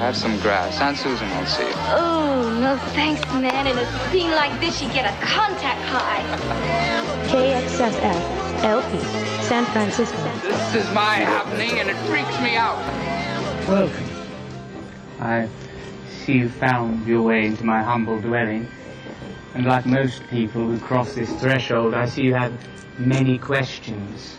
have some grass. Aunt Susan will see you. Oh, no thanks, man. In a scene like this, you get a contact high. KXSF, LP, San Francisco. This is my happening, and it freaks me out. Welcome. I see you found your way into my humble dwelling. And like most people who cross this threshold, I see you have many questions.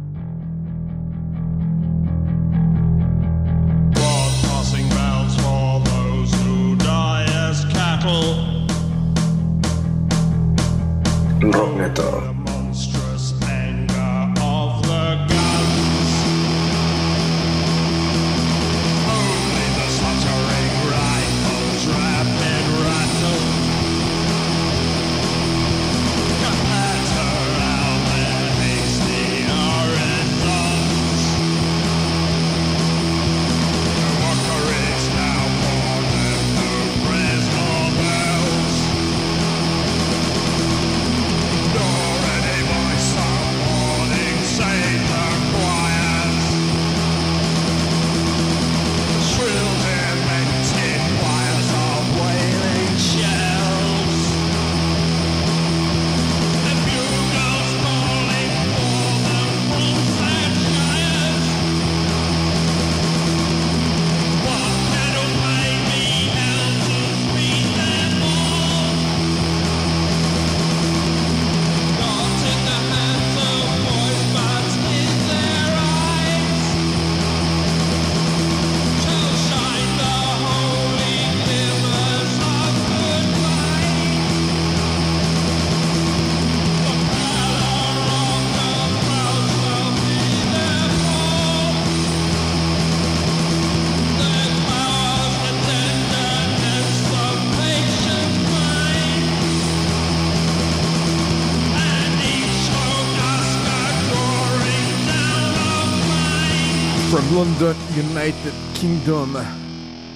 London, United Kingdom,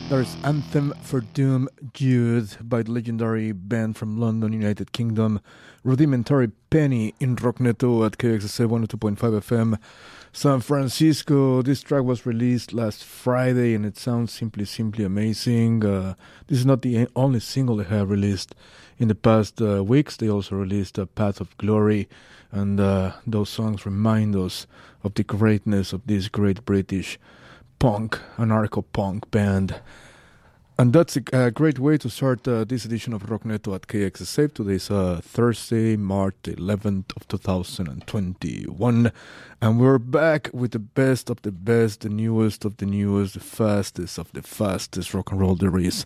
there's Anthem for Doomed Youth by the legendary band from London, United Kingdom, Rudimentary Peni in Rockneto at KXSF 102.5 FM, San Francisco. This track was released last Friday and it sounds simply, simply amazing. Uh, this is not the only single they have released in the past uh, weeks. They also released uh, Path of Glory, and uh, those songs remind us of the greatness of this great British punk, anarcho punk band. And that's a, great way to start uh, this edition of Rockneto at KXSF. Today is uh, Thursday, March 11th of 2021. And we're back with the best of the best, the newest of the newest, the fastest of the fastest rock and roll there is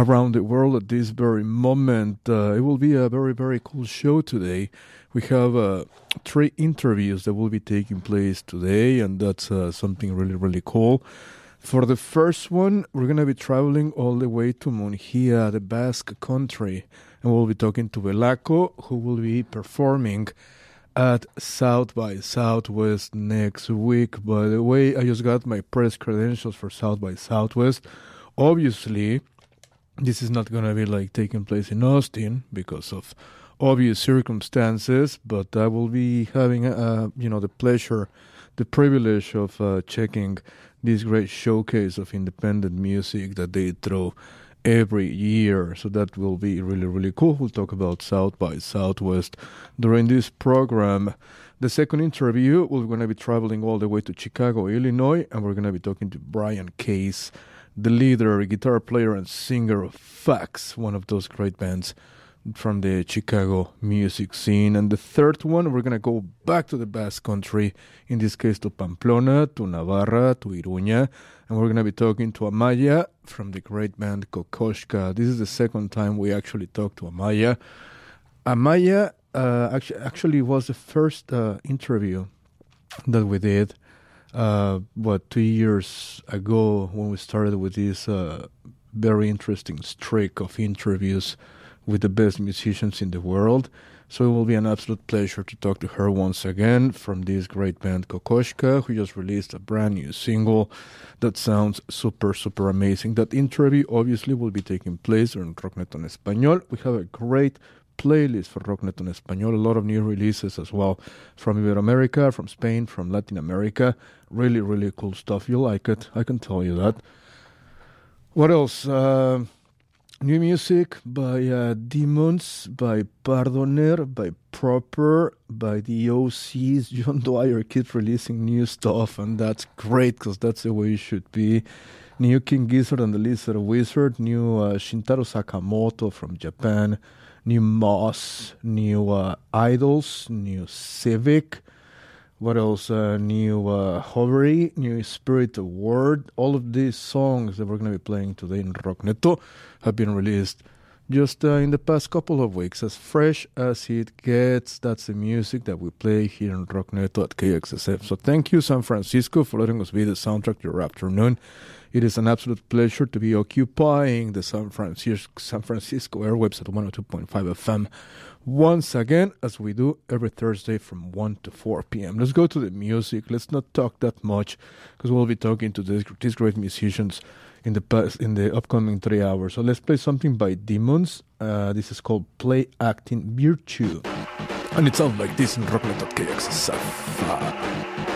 around the world at this very moment. Uh, it will be a very, very cool show today. We have uh, three interviews that will be taking place today, and that's uh, something really, really cool. For the first one, we're going to be traveling all the way to Mungia, the Basque country, and we'll be talking to Belako, who will be performing at South by Southwest next week. By the way, I just got my press credentials for South by Southwest. Obviously, this is not going to be like taking place in Austin because of obvious circumstances, but I will be having, uh, you know, the pleasure, the privilege of uh, checking this great showcase of independent music that they throw every year. So that will be really, really cool. We'll talk about South by Southwest during this program. The second interview, we're going to be traveling all the way to Chicago, Illinois, and we're going to be talking to Brian Case, the leader, guitar player, and singer of Facs, one of those great bands from the Chicago music scene. And the third one, we're going to go back to the Basque country, in this case to Pamplona, to Navarra, to Iruña, and we're going to be talking to Amaya from the great band Kokoshca. This is the second time we actually talked to Amaya. Amaya uh, actually, actually was the first uh, interview that we did, uh, what, two years ago when we started with this uh, very interesting streak of interviews with the best musicians in the world. So it will be an absolute pleasure to talk to her once again from this great band Kokoshca, who just released a brand new single that sounds super, super amazing. That interview obviously will be taking place on Rocknet en Español. We have a great playlist for Rocknet en Español, a lot of new releases as well from Iberoamerica, from Spain, from Latin America. Really, really cool stuff. You'll like it, I can tell you that. What else? Uh, new music by uh, Demons, by Pardoner, by Proper, by the Osees. John Dwyer keeps releasing new stuff, and that's great because that's the way it should be. New King Gizzard and the Lizard Wizard, new uh, Shintaro Sakamoto from Japan, new Moss, new uh, Idols, new Civic. What else? Uh, new uh, Hovvdy, new Spirit Word. All of these songs that we're going to be playing today in Rockneto have been released just uh, in the past couple of weeks, as fresh as it gets. That's the music that we play here in Rockneto at KXSF. So thank you, San Francisco, for letting us be the soundtrack your afternoon. It is an absolute pleasure to be occupying the San Francisco, San Francisco airwaves at 102.5 FM once again, as we do every Thursday from 1 to 4 p.m. Let's go to the music. Let's not talk that much because we'll be talking to these, great musicians in the past, in the upcoming three hours. So let's play something by Demons. Uh, this is called Play Acting Virtue. And it sounds like this in Rocknet.kxsf.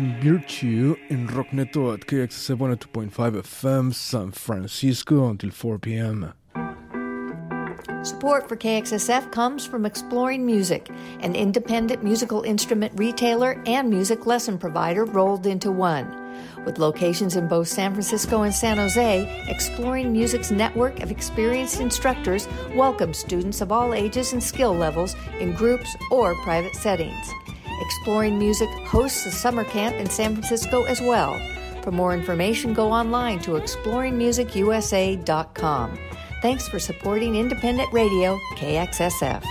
Play Virtue in Rockneto at KXSF 102.5 FM, San Francisco until 4 p.m. Support for KXSF comes from Exploring Music, an independent musical instrument retailer and music lesson provider rolled into one. With locations in both San Francisco and San Jose, Exploring Music's network of experienced instructors welcomes students of all ages and skill levels in groups or private settings. Exploring Music hosts a summer camp in San Francisco as well. For more information, go online to exploringmusicusa.com. Thanks for supporting independent radio, KXSF.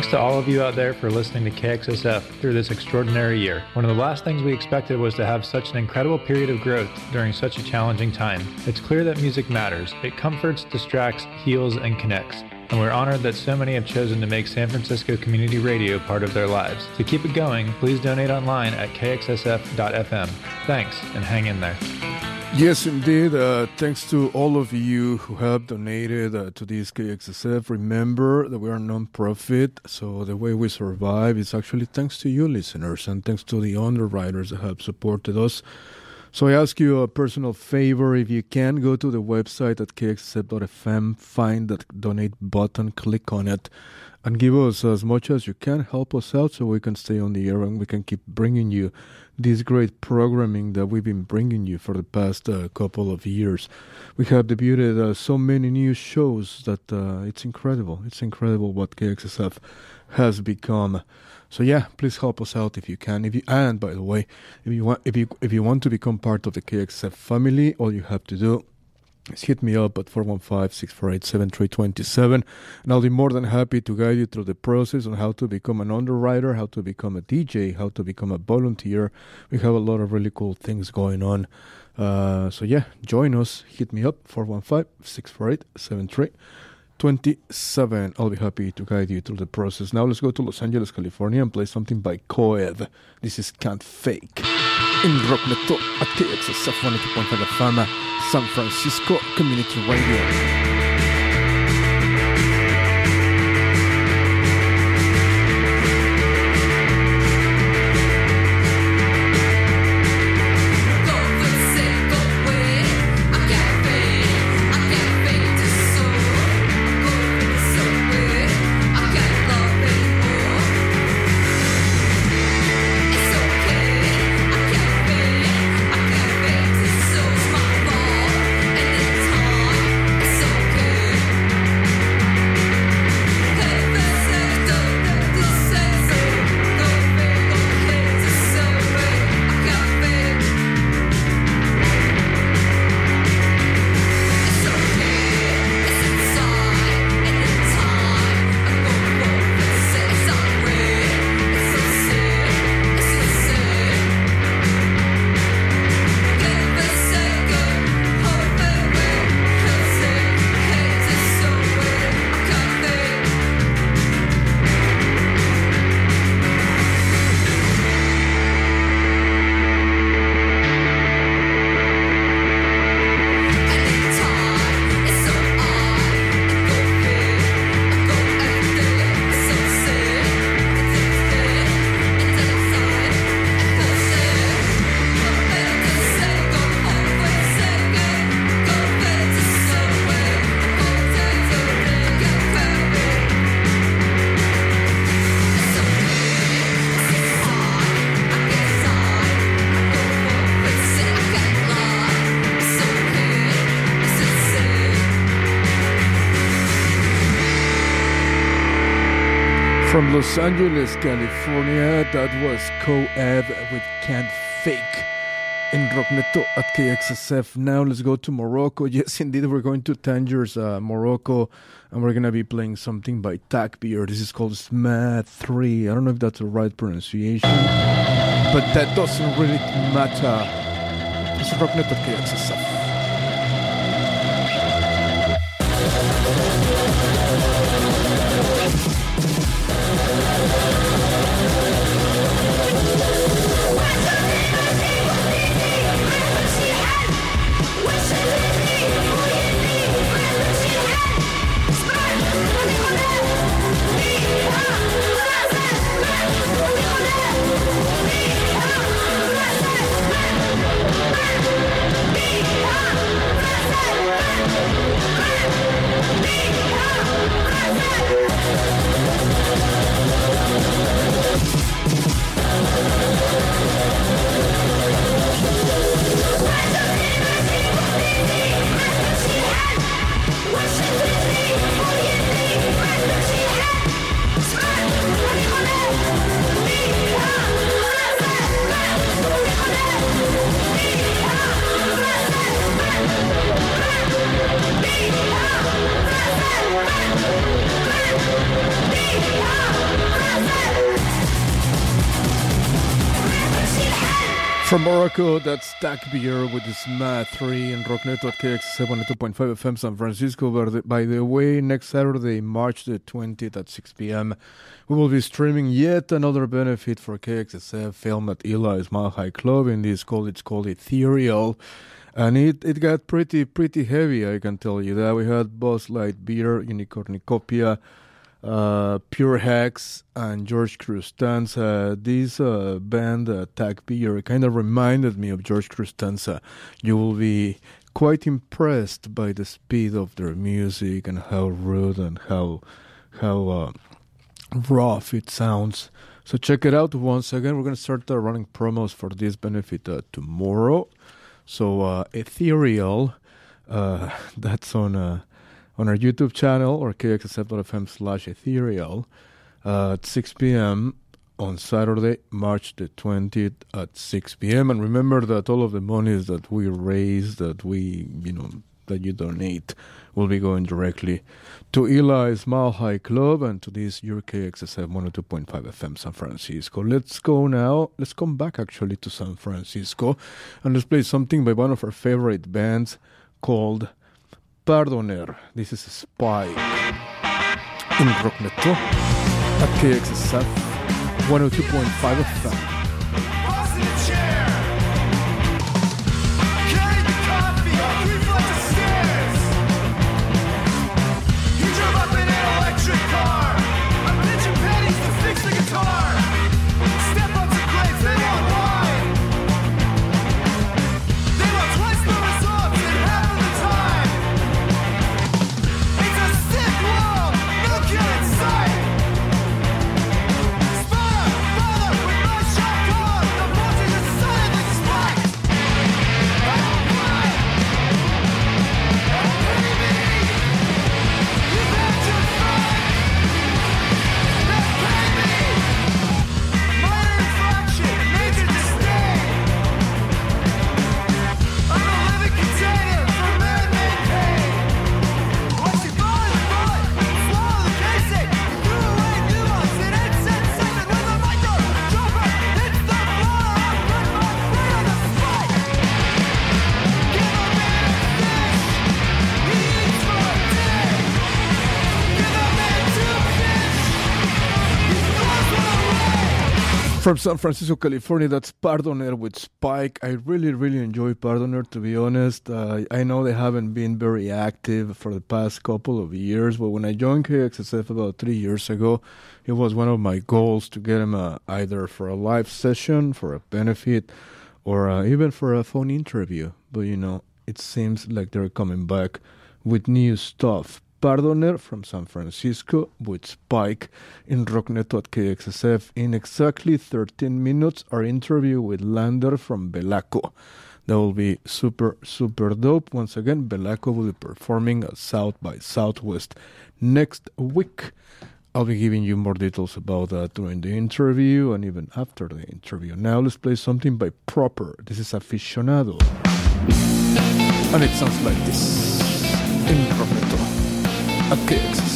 Thanks to all of you out there for listening to KXSF through this extraordinary year. One of the last things we expected was to have such an incredible period of growth during such a challenging time. It's clear that music matters. It comforts, distracts, heals, and connects. And we're honored that so many have chosen to make San Francisco Community Radio part of their lives. To keep it going, please donate online at kxsf.fm. Thanks, and hang in there. Yes, indeed. Uh, thanks to all of you who have donated uh, to this KXSF. Remember that we are a non-profit, so the way we survive is actually thanks to you, listeners, and thanks to the underwriters that have supported us. So I ask you a personal favor. If you can, go to the website at kxsf.fm, find that donate button, click on it, and give us as much as you can. Help us out so we can stay on the air and we can keep bringing you this great programming that we've been bringing you for the past uh, couple of years. We have debuted uh, so many new shows that uh, it's incredible. It's incredible what KXSF has become. So yeah, please help us out if you can. If you and by the way, if you want if you if you want to become part of the KXSF family, all you have to do hit me up at 415-648-7327 and I'll be more than happy to guide you through the process on how to become an underwriter, how to become a DJ, how to become a volunteer. We have a lot of really cool things going on. Uh, so yeah, join us. Hit me up 415-648-7327. I'll be happy to guide you through the process. Now let's go to Los Angeles, California and play something by Coed. This is Can't Fake. In Rockneto at KXSF 102.5 Fama. San Francisco Community Radio. Angeles, California, that was Coed with Can't Fake in Rockneto at KXSF. Now let's go to Morocco. Yes, indeed, we're going to Tangiers, uh, Morocco, and we're going to be playing something by Taqbir. This is called Smad 3. I don't know if that's the right pronunciation, but that doesn't really matter. It's Rockneto at KXSF. From Morocco, that's Taqbir with this Mad 3 and Rockneto at KX 72.5 FM San Francisco. By the, way, next Saturday, March the 20th at 6 p.m., we will be streaming yet another benefit for KXSF film at Eli's Mile High Club in this called, it's called Ethereal. And it, it got pretty, pretty heavy, I can tell you that. We had Boss Light Beer, Unicornicopia, uh, Pure Hex and George Costanza. This uh, band, uh, Taqbir, kind of reminded me of George Costanza. You will be quite impressed by the speed of their music and how rude and how how uh, rough it sounds. So check it out once again. We're gonna start uh, running promos for this benefit uh, tomorrow. So uh, ethereal, uh, that's on. On our YouTube channel or kxsf.fm slash ethereal at 6 p.m. on Saturday, March the 20th at 6 p.m. And remember that all of the monies that we raise, that we, you know, that you donate will be going directly to Eli's Mile High Club and to this your KXSF 102.5 FM San Francisco. Let's go now. Let's come back actually to San Francisco and let's play something by one of our favorite bands called Pardoner. This is a Spy in Rockneto at KXSF 102.5 FM. From San Francisco, California, that's Pardoner with Spike. I really, really enjoy Pardoner, to be honest. Uh, I know they haven't been very active for the past couple of years, but when I joined KXSF about three years ago, it was one of my goals to get them uh, either for a live session, for a benefit, or uh, even for a phone interview. But, you know, it seems like they're coming back with new stuff. Pardoner from San Francisco with Spike in Rockneto at KXSF. In exactly 13 minutes, our interview with Lander from Belako. That will be super, super dope. Once again, Belako will be performing at South by Southwest next week. I'll be giving you more details about that during the interview and even after the interview. Now let's play something by Proper. This is Aficionado. And it sounds like this at KXSF.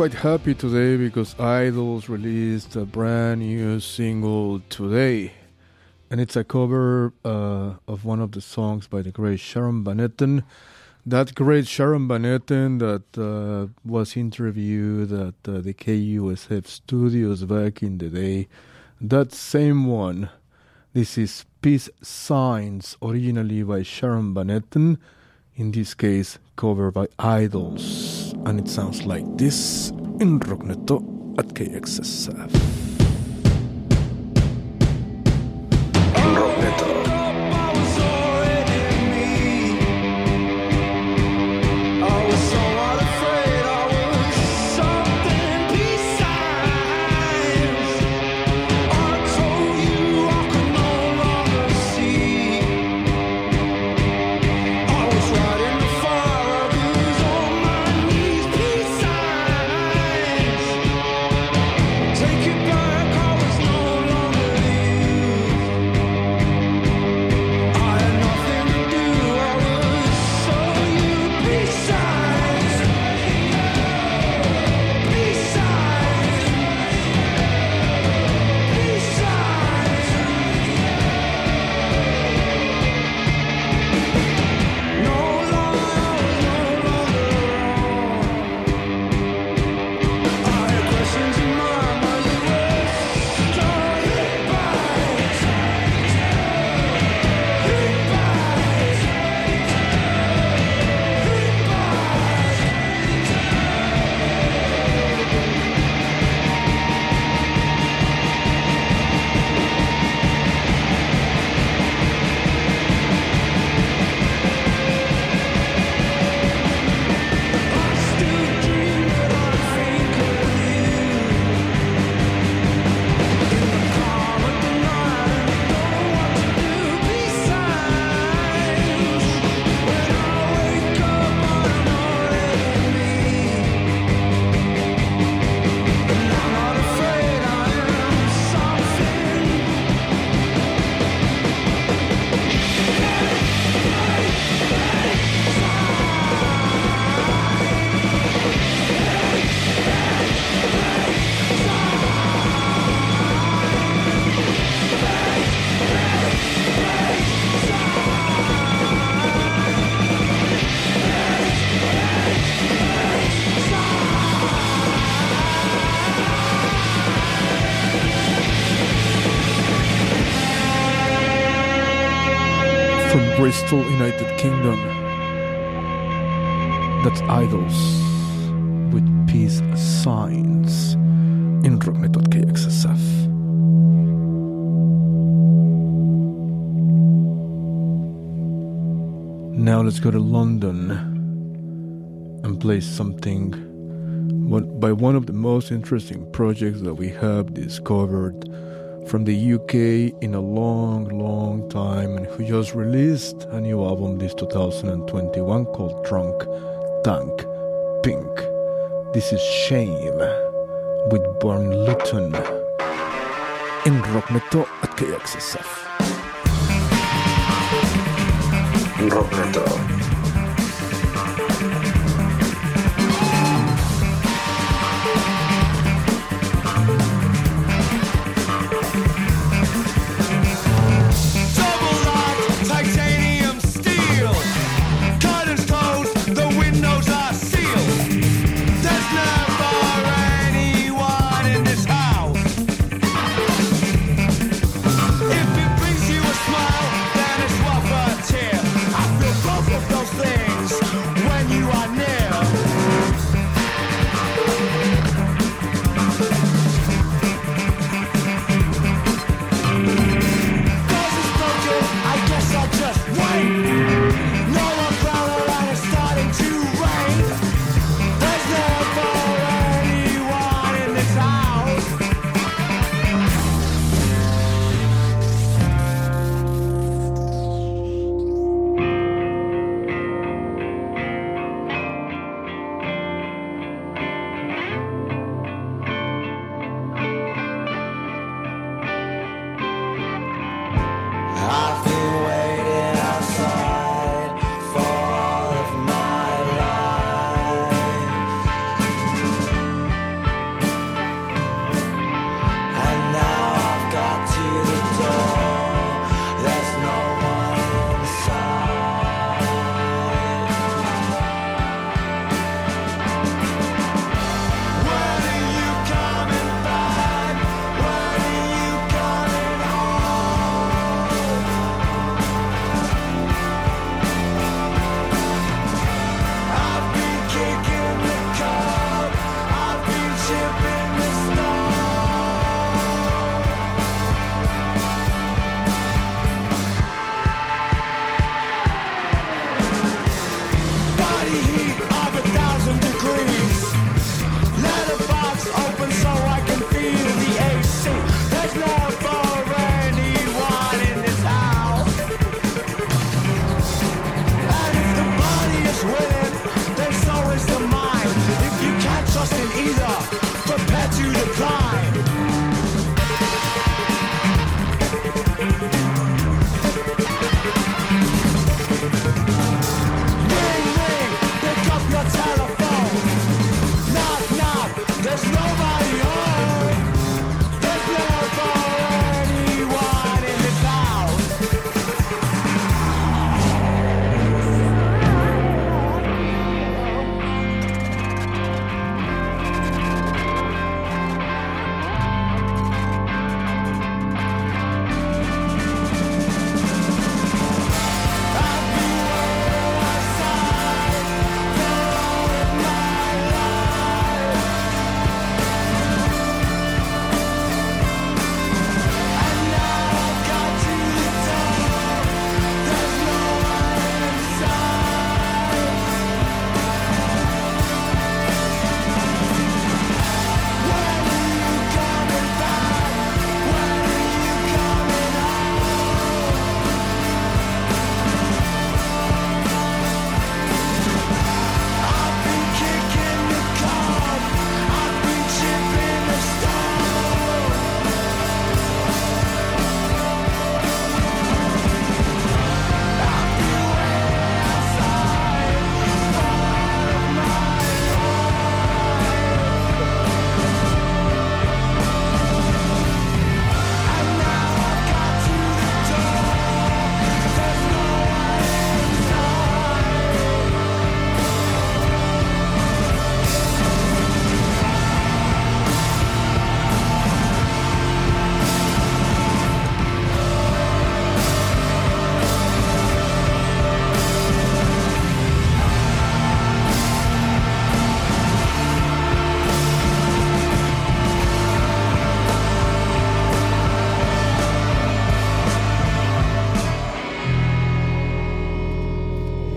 Quite happy today because Idols released a brand new single today. And it's a cover uh, of one of the songs by the great Sharon Van. That great Sharon Van that uh, was interviewed at uh, the KUSF studios back in the day. That same one. This is Peace Signs, originally by Sharon Van. In this case, covered by Idols. And it sounds like this in Rockneto at KXSF. Idols with peace signs in rocknet.kxsf. Now let's go to London and play something by one of the most interesting projects that we have discovered from the UK in a long, long time and who just released a new album this 2021 called Drunk Tank, Pink. This is Shame with Born Luton. in rock metal at KXSF. Inrok.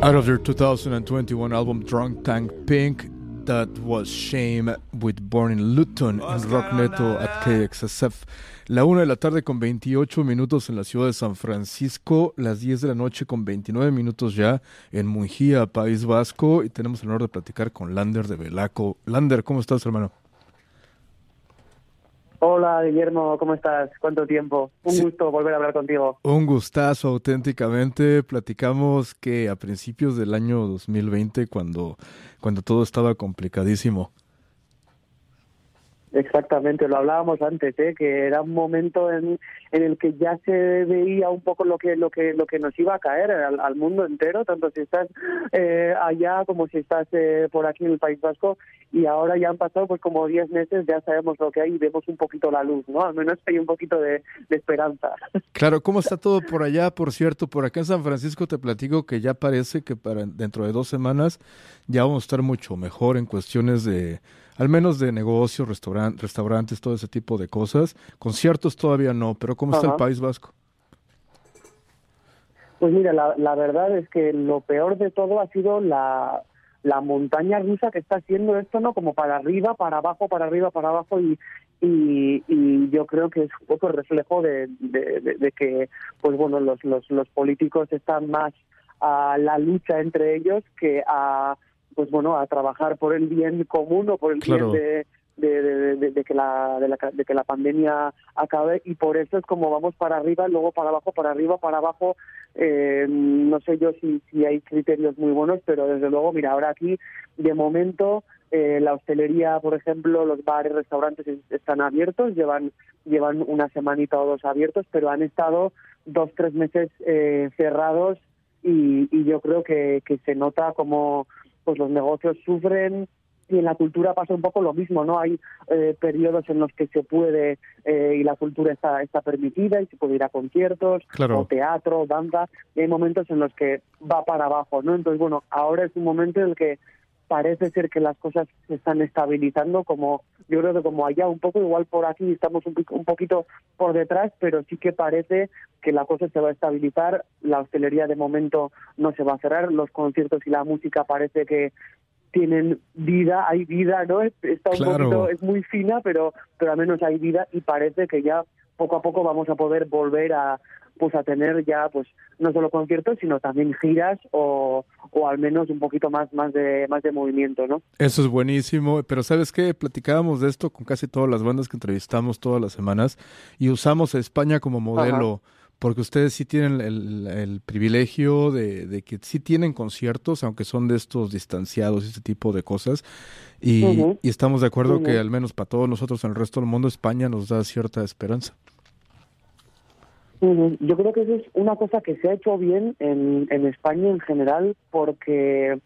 Out of their 2021 album Drunk Tank Pink, that was Shame with Born in Luton en Rock Neto at KXSF. La 1 de la tarde con 28 minutos en la ciudad de San Francisco, las 10 de la noche con 29 minutos ya en Mungía, País Vasco, y tenemos el honor de platicar con Lander de Velaco. Lander, ¿cómo estás, hermano? Hola Guillermo, ¿cómo estás? ¿Cuánto tiempo? Un gusto volver a hablar contigo. Un gustazo auténticamente. Platicamos que a principios del año 2020, cuando, cuando todo estaba complicadísimo. Exactamente, lo hablábamos antes, ¿eh? que era un momento en, el que ya se veía un poco lo que lo que lo que nos iba a caer al, mundo entero, tanto si estás eh, allá como si estás eh, por aquí en el País Vasco y ahora ya han pasado pues como 10 meses, ya sabemos lo que hay y vemos un poquito la luz, ¿no? Al menos hay un poquito de, de esperanza. Claro, ¿cómo está todo por allá? Por cierto, por acá en San Francisco te platico que ya parece que para dentro de dos semanas ya vamos a estar mucho mejor en cuestiones de al menos de negocios, restauran restaurantes, todo ese tipo de cosas. Conciertos todavía no, pero ¿cómo está Ajá. el País Vasco? Pues mira, la, la verdad es que lo peor de todo ha sido la, la montaña rusa que está haciendo esto, ¿no? Como para arriba, para abajo, para arriba, para abajo y, y, y yo creo que es un poco el reflejo de, de, de- de que, pues bueno, los, los, los políticos están más a la lucha entre ellos que a, pues bueno, a trabajar por el bien común o por el Claro. bien de, de, de- de- de que la, de, la, de que la pandemia acabe y por eso es como vamos para arriba, luego para abajo, para arriba, para abajo. Eh, no sé yo si, si hay criterios muy buenos, pero desde luego, mira, ahora aquí de momento eh, la hostelería, por ejemplo, los bares, restaurantes es- están abiertos, llevan llevan una semanita o dos abiertos, pero han estado dos, tres meses eh, cerrados y, y yo creo que, que se nota como pues los negocios sufren y en la cultura pasa un poco lo mismo, ¿no? Hay eh, periodos en los que se puede eh, y la cultura está, está permitida y se puede ir a conciertos Claro. o teatro, danza, y hay momentos en los que va para abajo, ¿no? Entonces, bueno, ahora es un momento en el que parece ser que las cosas se están estabilizando, como yo creo que como allá un poco, igual por aquí estamos un, un poquito por detrás, pero sí que parece que la cosa se va a estabilizar, la hostelería de momento no se va a cerrar, los conciertos y la música parece que tienen vida, hay vida, ¿no? Es- Está un Claro. poquito, es muy fina, pero, pero al menos hay vida y parece que ya poco a poco vamos a poder volver a pues a tener ya pues no solo conciertos sino también giras o, o al menos un poquito más más de más de movimiento no Eso es buenísimo, pero ¿sabes qué? Platicábamos de esto con casi todas las bandas que entrevistamos todas las semanas y usamos a España como modelo, porque ustedes sí tienen el, el privilegio de, de que sí tienen conciertos, aunque son de estos distanciados y este tipo de cosas, y, estamos de acuerdo que al menos para todos nosotros en el resto del mundo, España nos da cierta esperanza. Yo creo que eso es una cosa que se ha hecho bien en, en España en general porque,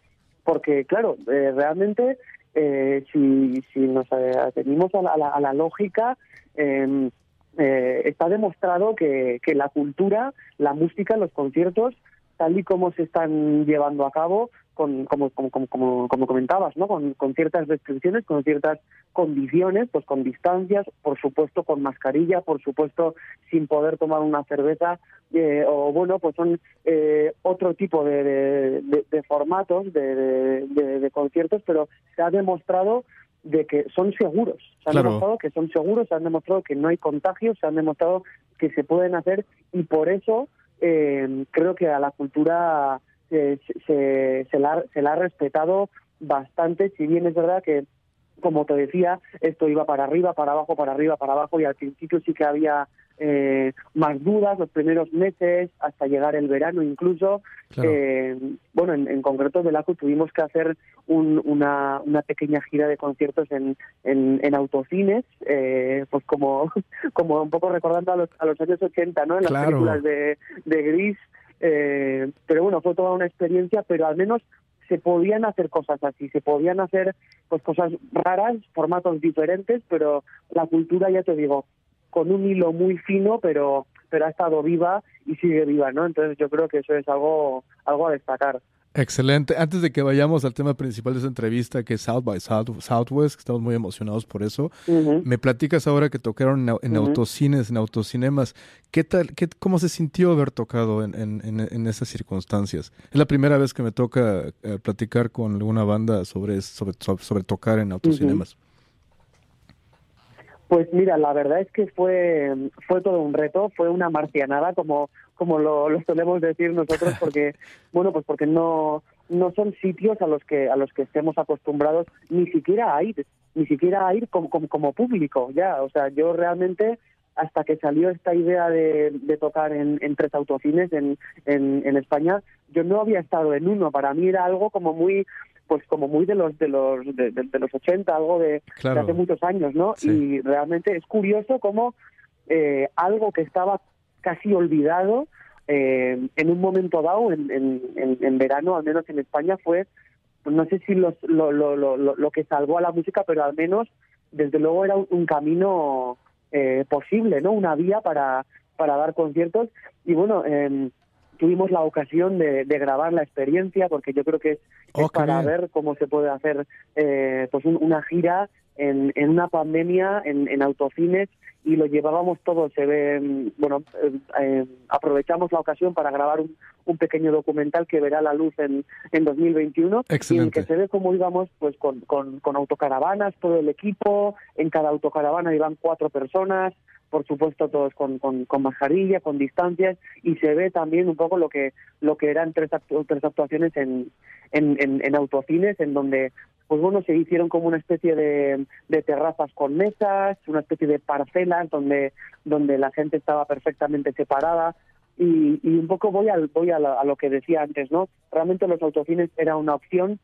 porque claro, eh, realmente eh, si, si nos eh, atenimos a la, a la- a la lógica, eh, eh, está demostrado que, que la cultura, la música, los conciertos, tal y como se están llevando a cabo, con, como, como, como, como, comentabas, ¿no? Con, con ciertas restricciones, con ciertas condiciones, pues con distancias, por supuesto con mascarilla, por supuesto sin poder tomar una cerveza, eh, o bueno, pues son eh, otro tipo de, de, formatos de conciertos, pero se ha demostrado de que son seguros, se han Claro. demostrado que son seguros, se han demostrado que no hay contagios, se han demostrado que se pueden hacer y por eso eh, creo que a la cultura eh, se, se, se la, se la ha respetado bastante, si bien es verdad que como te decía, esto iba para arriba, para abajo, para arriba, para abajo, y al principio sí que había eh, más dudas los primeros meses, hasta llegar el verano incluso. Claro. Eh, bueno, en, en concreto de LACU tuvimos que hacer un- una, una pequeña gira de conciertos en, en, en autocines, eh, pues como, como un poco recordando a los, a los años 80, ¿no? En las Claro. películas de, de Gris. Eh, pero bueno, fue toda una experiencia, pero al menos se podían hacer cosas así, se podían hacer pues cosas raras, formatos diferentes, pero la cultura, ya te digo, con un hilo muy fino, pero pero ha estado viva y sigue viva, ¿no? Entonces yo creo que eso es algo algo a destacar. Excelente. Antes de que vayamos al tema principal de esta entrevista, que es South by South- Southwest, que estamos muy emocionados por eso, me platicas ahora que tocaron en, en autocines, en autocinemas. ¿Qué tal, qué, cómo se sintió haber tocado en, en, en, esas circunstancias? Es la primera vez que me toca eh, platicar con alguna banda sobre, sobre, sobre, sobre tocar en autocinemas. Pues mira, la verdad es que fue fue todo un reto, fue una marcianada como como lo, lo solemos decir nosotros porque bueno, pues porque no no son sitios a los que a los que estemos acostumbrados ni siquiera a ir, ni siquiera a ir como, como, como público, ya, o sea, yo realmente hasta que salió esta idea de, de tocar en, en tres autocines en, en, en España, yo no había estado en uno. Para mí era algo como muy, pues como muy de los de los de, de- de los 80, algo de, Claro. de hace muchos años, ¿no? Sí. Y realmente es curioso cómo eh, algo que estaba casi olvidado eh, en un momento dado, en, en, en, en verano, al menos en España, fue pues no sé si los- lo, lo, lo, lo, que salvó a la música, pero al menos, desde luego, era un, un camino eh, posible, ¿no? Una vía para, para dar conciertos. Y bueno, em, tuvimos la ocasión de, de grabar la experiencia, porque yo creo que es, Oh, es para bien. ver cómo se puede hacer eh, pues un- una gira en, en una pandemia, en, en autocines, y lo llevábamos todo. Se ve, mm, bueno, eh, eh, aprovechamos la ocasión para grabar un, un pequeño documental que verá la luz en, en 2021 y en el Excelente. que se ve cómo íbamos pues con, con, con autocaravanas, todo el equipo, en cada autocaravana iban cuatro personas, por supuesto todos con, con, con mascarilla, con distancias, y se ve también un poco lo que lo que eran tres, actu- tres actuaciones en, en, en, en autocines, en donde pues bueno, se hicieron como una especie de, de terrazas con mesas, una especie de parcelas donde, donde la gente estaba perfectamente separada, y, y un poco voy al voy a, a lo que decía antes, ¿no? Realmente los autocines era una opción,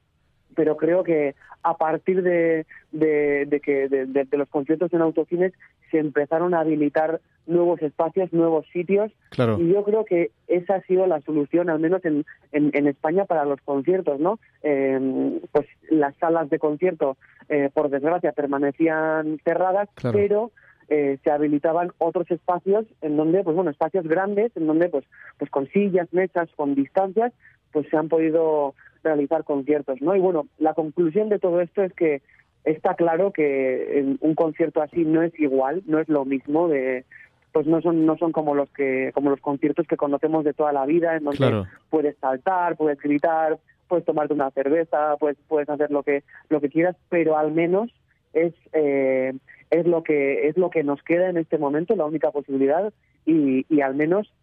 pero creo que a partir de, de, que de- de los conciertos en autocines se empezaron a habilitar nuevos espacios, nuevos sitios, Claro. y yo creo que esa ha sido la solución, al menos en, en, en España, para los conciertos, ¿no? Eh, pues las salas de concierto, eh, por desgracia, permanecían cerradas, Claro. pero eh, se habilitaban otros espacios en donde, pues bueno, espacios grandes, en donde, pues, pues con sillas, mesas, con distancias, pues se han podido realizar conciertos, ¿no? Y bueno, la conclusión de todo esto es que está claro que un concierto así no es igual, no es lo mismo de pues no son no son como los que como los conciertos que conocemos de toda la vida en donde Claro. puedes saltar, puedes gritar, puedes tomarte una cerveza, puedes puedes hacer lo que lo que quieras, pero al menos es eh, es lo que es lo que nos queda en este momento, la única posibilidad y, y al menos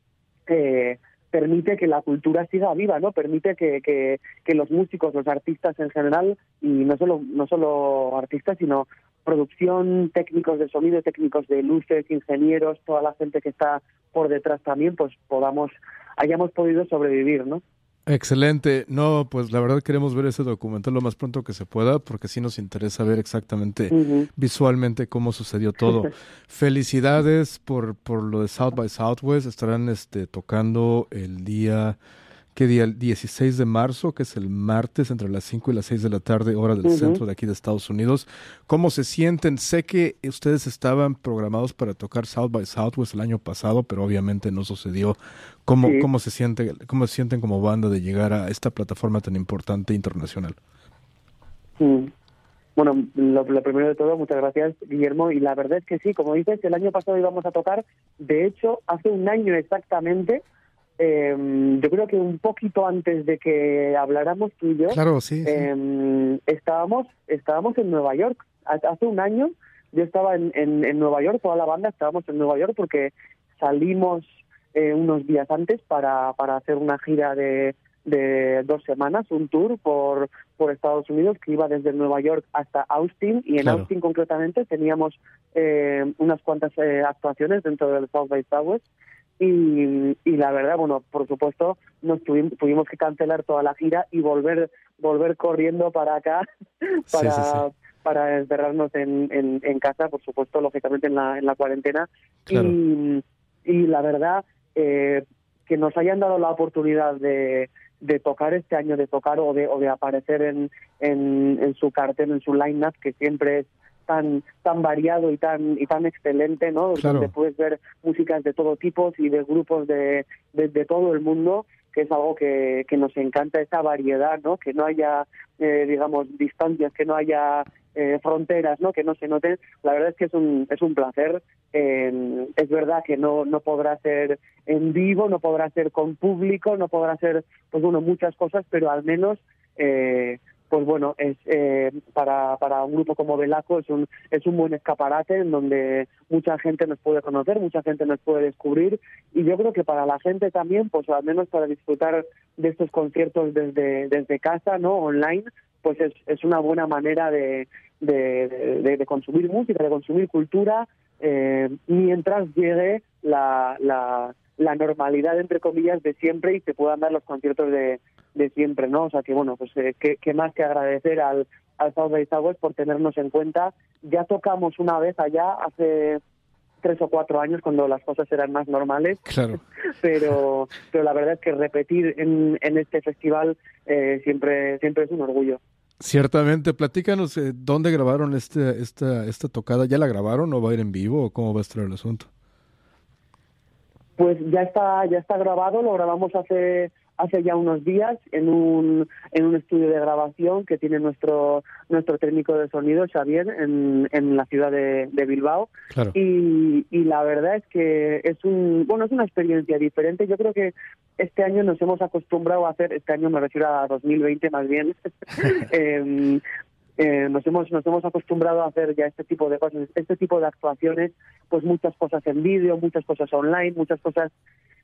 eh, permite que la cultura siga viva, ¿no? Permite que, que, que los músicos, los artistas en general, y no solo, no solo artistas, sino producción, técnicos de sonido, técnicos de luces, ingenieros, toda la gente que está por detrás también, pues podamos, hayamos podido sobrevivir, ¿no? Excelente. No, pues la verdad queremos ver ese documental lo más pronto que se pueda porque sí nos interesa ver exactamente visualmente cómo sucedió todo. Felicidades por, por lo de South by Southwest. Estarán este, tocando el día, ¿qué día? El 16 de marzo, que es el martes, entre las 5 y las 6 de la tarde, hora del Ujú. centro de aquí de Estados Unidos. ¿Cómo se sienten? Sé que ustedes estaban programados para tocar South by Southwest el año pasado, pero obviamente no sucedió. ¿Cómo, Sí. cómo, se, siente, ¿Cómo se sienten como banda de llegar a esta plataforma tan importante internacional? Mm. Bueno, lo, lo primero de todo, muchas gracias, Guillermo. Y la verdad es que sí, como dices, el año pasado íbamos a tocar, de hecho, hace un año exactamente, eh, yo creo que un poquito antes de que habláramos tú y yo, Claro, sí. sí. eh, estábamos, estábamos en Nueva York. Ha- Hace un año yo estaba en, en, en Nueva York, toda la banda estábamos en Nueva York porque salimos eh, unos días antes para, para hacer una gira de, de dos semanas, un tour por, por Estados Unidos que iba desde Nueva York hasta Austin y en Claro. Austin concretamente teníamos eh, unas cuantas eh, actuaciones dentro del South by Southwest y, y la verdad, bueno, por supuesto, nos tuvimos, tuvimos que cancelar toda la gira y volver volver corriendo para acá para, sí, sí. para encerrarnos en, en, en casa, por supuesto, lógicamente en la, en la cuarentena. Claro. Y, y la verdad, eh, que nos hayan dado la oportunidad de, de tocar este año, de tocar o de, o de aparecer en, en, en su cartel, en su line-up, que siempre es tan tan variado y tan y tan excelente, ¿no? Claro. Donde puedes ver músicas de todo tipo y de grupos de, de, de todo el mundo, que es algo que, que nos encanta, esa variedad, ¿no? Que no haya, eh, digamos, distancias, que no haya eh, fronteras, ¿no? Que no se noten. La verdad es que es un, es un placer. Eh, es verdad que no, no podrá ser en vivo, no podrá ser con público, no podrá ser, pues bueno, muchas cosas, pero al menos eh, pues bueno, es eh, para, para un grupo como Velaco es un, es un buen escaparate en donde mucha gente nos puede conocer, mucha gente nos puede descubrir y yo creo que para la gente también, pues al menos para disfrutar de estos conciertos desde, desde casa, ¿no? Online, pues es, es una buena manera de, de, de- consumir música, de consumir cultura, eh, mientras llegue la, la, la normalidad, entre comillas, de siempre y se puedan dar los conciertos de, de siempre, ¿no? O sea que, bueno, pues eh, qué, qué más que agradecer al, al South by Southwest por tenernos en cuenta. Ya tocamos una vez allá hace tres o cuatro años cuando las cosas eran más normales Claro. pero pero la verdad es que repetir en, en este festival eh, siempre siempre es un orgullo Ciertamente, platícanos eh, dónde grabaron este, esta, esta tocada. ¿Ya la grabaron o va a ir en vivo o cómo va a estar el asunto? Pues ya está, ya está grabado, lo grabamos hace hace ya unos días en un en un estudio de grabación que tiene nuestro nuestro técnico de sonido Xavier en, en la ciudad de, de Bilbao Claro. y, y la verdad es que es un bueno es una experiencia diferente yo creo que este año nos hemos acostumbrado a hacer este año me refiero a 2020 más bien em, eh, nos hemos nos hemos acostumbrado a hacer ya este tipo de cosas, este tipo de actuaciones, pues muchas cosas en vídeo, muchas cosas online, muchas cosas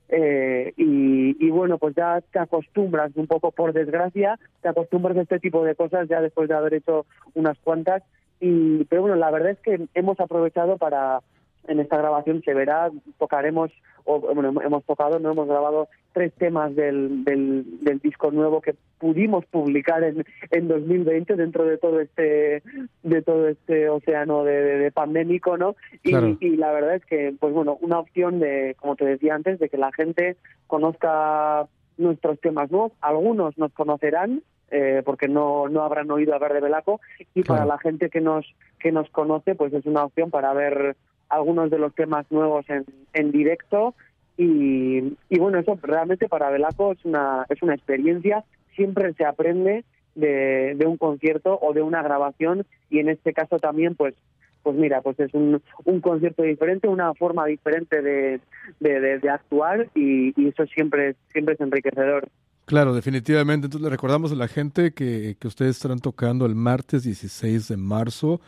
eh, y, y bueno, pues ya te acostumbras un poco, por desgracia, te acostumbras a este tipo de cosas ya después de haber hecho unas cuantas. Y pero bueno, la verdad es que hemos aprovechado para en esta grabación se verá, tocaremos, o bueno, hemos tocado, no hemos grabado tres temas del, del, del disco nuevo que pudimos publicar en, en 2020 dentro de todo este de todo este océano de, de- de pandémico, ¿no? Y, Claro. y la verdad es que, pues bueno, una opción de, como te decía antes, de que la gente conozca nuestros temas nuevos. Algunos nos conocerán, eh, porque no, no habrán oído hablar de Belaco y para la gente que nos que nos conoce pues es una opción para ver algunos de los temas nuevos en, en directo. Y, y bueno eso realmente para Belaco es una es una experiencia. Siempre se aprende de, de un concierto o de una grabación. Y en este caso también pues pues mira pues es un, un concierto diferente una forma diferente de, de, de- actuar. Y, y eso siempre siempre es enriquecedor. Claro, definitivamente. Entonces le recordamos a la gente que, que ustedes estarán tocando el martes 16 de marzo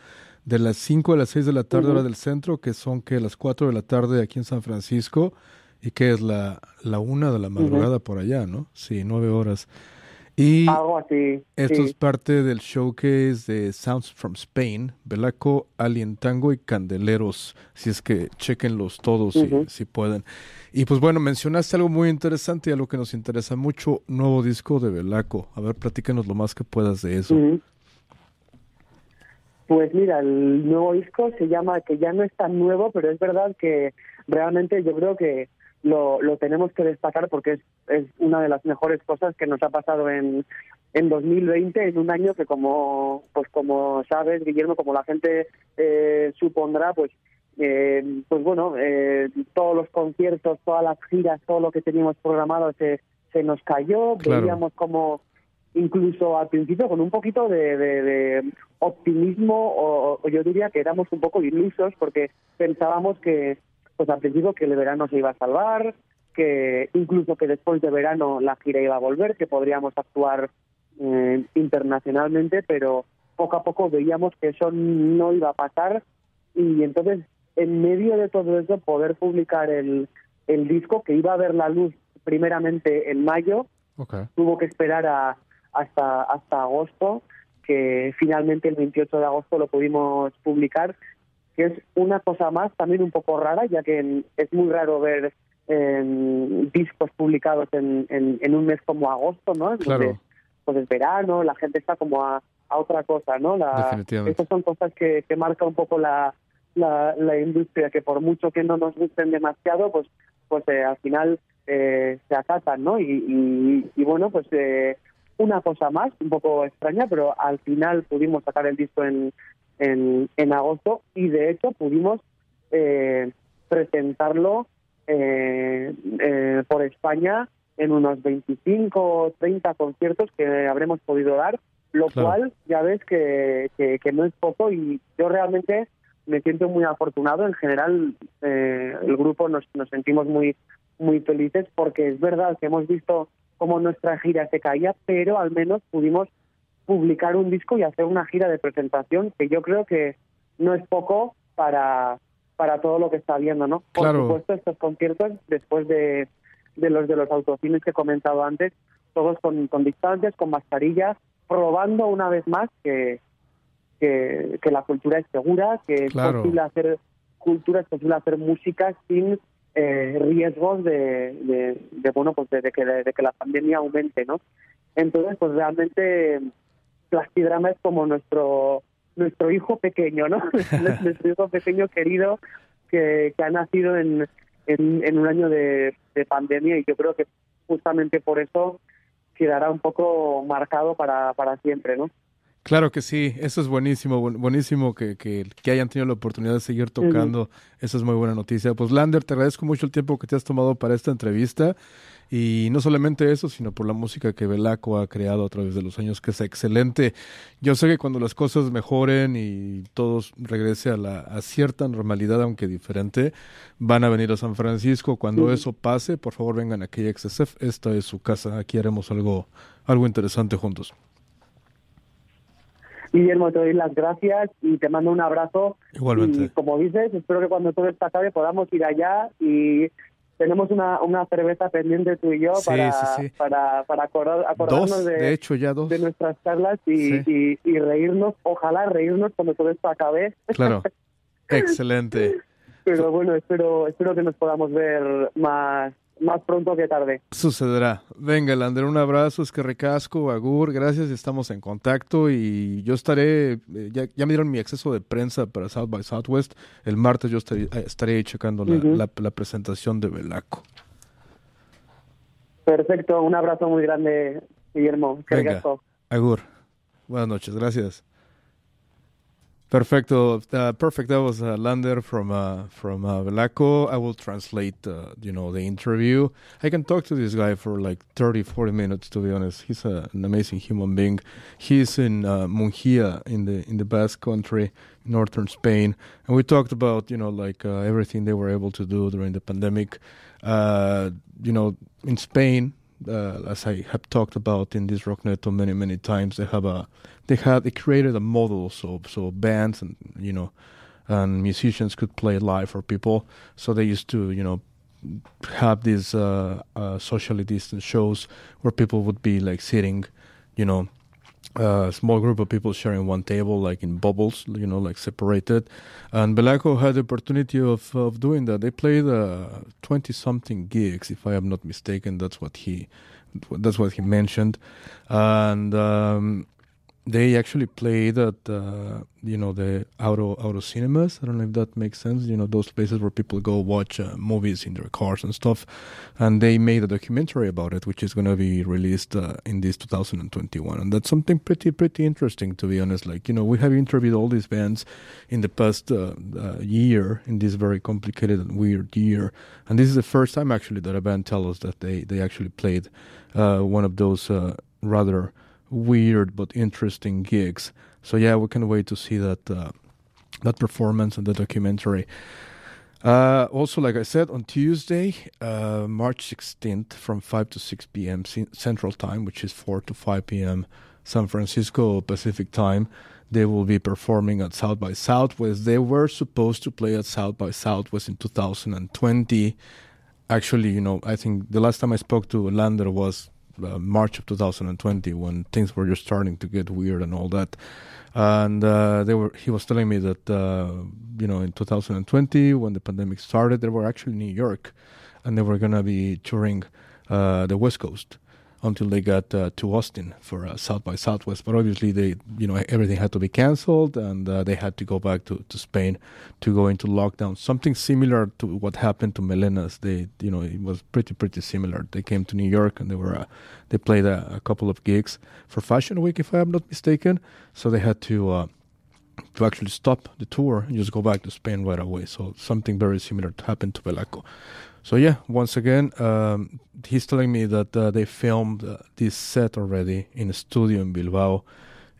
de las 5 a las 6 de la tarde hora del centro, que son que las 4 de la tarde aquí en San Francisco y que es la, la 1 de la madrugada por allá, ¿no? Sí, 9 horas. Y esto sí. es parte del showcase de Sounds from Spain, Belaco, Alien Tango y Candeleros. Si es que chequenlos todos si- si, pueden. Y pues bueno, mencionaste algo muy interesante y algo que nos interesa mucho, nuevo disco de Belaco. A ver, platícanos lo más que puedas de eso. Pues mira, el nuevo disco se llama, que ya no es tan nuevo, pero es verdad que realmente yo creo que lo, lo tenemos que destacar porque es, es una de las mejores cosas que nos ha pasado en, en 2020, en un año que como pues como sabes, Guillermo, como la gente eh, supondrá, pues eh, pues bueno, eh, todos los conciertos, todas las giras, todo lo que teníamos programado se, se nos cayó, Claro. veíamos como incluso al principio con un poquito de, de- de optimismo o, o yo diría que éramos un poco ilusos porque pensábamos que pues al principio que el verano se iba a salvar que incluso que después de verano la gira iba a volver que podríamos actuar eh, internacionalmente pero poco a poco veíamos que eso no iba a pasar. Y entonces en medio de todo eso poder publicar el, el disco que iba a ver la luz primeramente en mayo tuvo que esperar a, hasta hasta agosto que finalmente el 28 de agosto lo pudimos publicar que es una cosa más también un poco rara ya que es muy raro ver em, discos publicados en, en, en un mes como agosto no Claro. pues es verano la gente está como a, a otra cosa no la, estas son cosas que, que marca un poco la, la, la industria que por mucho que no nos gusten demasiado pues pues eh, al final eh, se acatan no y, y, y bueno pues eh, una cosa más un poco extraña pero al final pudimos sacar el disco en en, en agosto y de hecho pudimos eh, presentarlo eh, eh, por España en unos 25 o 30 conciertos que habremos podido dar, lo Claro. cual ya ves que, que, que no es poco y yo realmente me siento muy afortunado. En general, eh, el grupo nos, nos sentimos muy, muy felices porque es verdad que hemos visto cómo nuestra gira se caía, pero al menos pudimos publicar un disco y hacer una gira de presentación, que yo creo que no es poco para, para todo lo que está viendo, ¿no? Por Claro. supuesto, estos conciertos, después de, de los de los autocines que he comentado antes, todos con, con distancias, con mascarillas, probando una vez más que, que, que la cultura es segura, que es posible hacer cultura, es posible hacer música sin eh, riesgos de, de, de, bueno pues de, de que, de que la pandemia aumente, ¿no? Entonces, pues realmente Plastidrama es como nuestro nuestro hijo pequeño, ¿no? nuestro hijo pequeño querido que, que ha nacido en, en, en un año de, de pandemia y yo creo que justamente por eso quedará un poco marcado para, para siempre, ¿no? Claro que sí, eso es buenísimo, bu- buenísimo que, que, que hayan tenido la oportunidad de seguir tocando, eso es muy buena noticia. Pues Lander, te agradezco mucho el tiempo que te has tomado para esta entrevista y no solamente eso, sino por la música que Belaco ha creado a través de los años, que es excelente. Yo sé que cuando las cosas mejoren y todo regrese a, la, a cierta normalidad, aunque diferente, van a venir a San Francisco. Cuando eso pase, por favor vengan aquí a XSF, esta es su casa, aquí haremos algo, algo interesante juntos. Guillermo, te doy las gracias y te mando un abrazo. Igualmente. Y como dices, espero que cuando todo esto acabe podamos ir allá y tenemos una, una cerveza pendiente tú y yo Sí, para, sí, sí. para, para acordar- acordarnos Dos, de, de hecho ya dos. de nuestras charlas y, y, y reírnos, ojalá reírnos cuando todo esto acabe. Claro. Excelente. Pero bueno, espero, espero que nos podamos ver más, más pronto que tarde. Sucederá. Venga, Lander, un abrazo, es que recasco, Agur, gracias, estamos en contacto y yo estaré, eh, ya, ya me dieron mi acceso de prensa para South by Southwest, el martes yo estaré, eh, estaré checando la, Ujú. la- la presentación de Belaco. Perfecto, un abrazo muy grande, Guillermo. Que Venga. Agur, buenas noches, gracias. Perfecto, uh, perfect. That was uh, Lander from uh, from uh, Belako. I will translate, uh, you know, the interview. I can talk to this guy for like 30, 40 minutes. To be honest, he's a, an amazing human being. He's in uh, Mungia in the in the Basque Country, northern Spain, and we talked about you know like uh, everything they were able to do during the pandemic. Uh, you know, in Spain, uh, as I have talked about in this Rockneto many many times, they have a they had they created a model so so bands and you know and musicians could play live for people. So they used to you know have these uh, uh, socially distant shows where people would be like sitting, you know, a small group of people sharing one table, like in bubbles, you know, like separated. And Belako had the opportunity of, of doing that. They played twenty something gigs, if I am not mistaken. That's what he, that's what he mentioned, and. Um, they actually played at uh, you know the auto auto cinemas. I don't know if that makes sense. You know those places where people go watch uh, movies in their cars and stuff. And they made a documentary about it, which is going to be released uh, in this 2021. And that's something pretty pretty interesting, to be honest. Like you know we have interviewed all these bands in the past uh, uh, year in this very complicated and weird year, and this is the first time actually that a band tells us that they they actually played uh, one of those rather weird but interesting gigs. So yeah, we can wait to see that uh, that performance and the documentary. Uh, also, like I said, on Tuesday, uh, March 16th, from 5 to 6 p.m. C- Central Time, which is 4 to 5 p.m. San Francisco Pacific Time, they will be performing at South by Southwest. They were supposed to play at South by Southwest in 2020. Actually, you know, I think the last time I spoke to Lander was uh, March of 2020 when things were just starting to get weird and all that. And uh, they were. He was telling me that uh, you know in 2020 when the pandemic started, they were actually in New York, and they were gonna be touring uh, the West Coast until they got uh, to Austin for uh, South by Southwest. But obviously, they you know everything had to be canceled, and uh, they had to go back to, to Spain to go into lockdown. Something similar to what happened to Melenas. They you know it was pretty pretty similar. They came to New York and they were uh, they played a, a couple of gigs for Fashion Week, if I am not mistaken. So they had to. Uh, to actually stop the tour and just go back to Spain right away. So something very similar happened to Belako. So yeah, once again, um, he's telling me that uh, they filmed uh, this set already in a studio in Bilbao,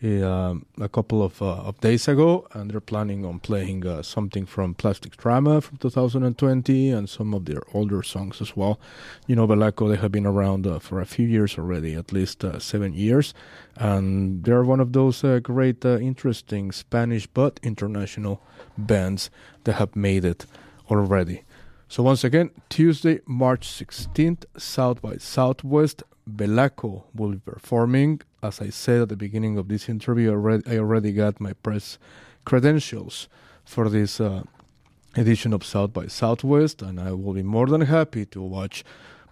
um, a couple of, uh, of days ago, and they're planning on playing uh, something from Plastic Drama from 2020 and some of their older songs as well. You know, Belako, they have been around uh, for a few years already, at least uh, seven years, and they're one of those uh, great, uh, interesting Spanish but international bands that have made it already. So once again, Tuesday, March 16th, South by Southwest, Belako will be performing. As I said at the beginning of this interview, I already, I already got my press credentials for this uh, edition of South by Southwest, and I will be more than happy to watch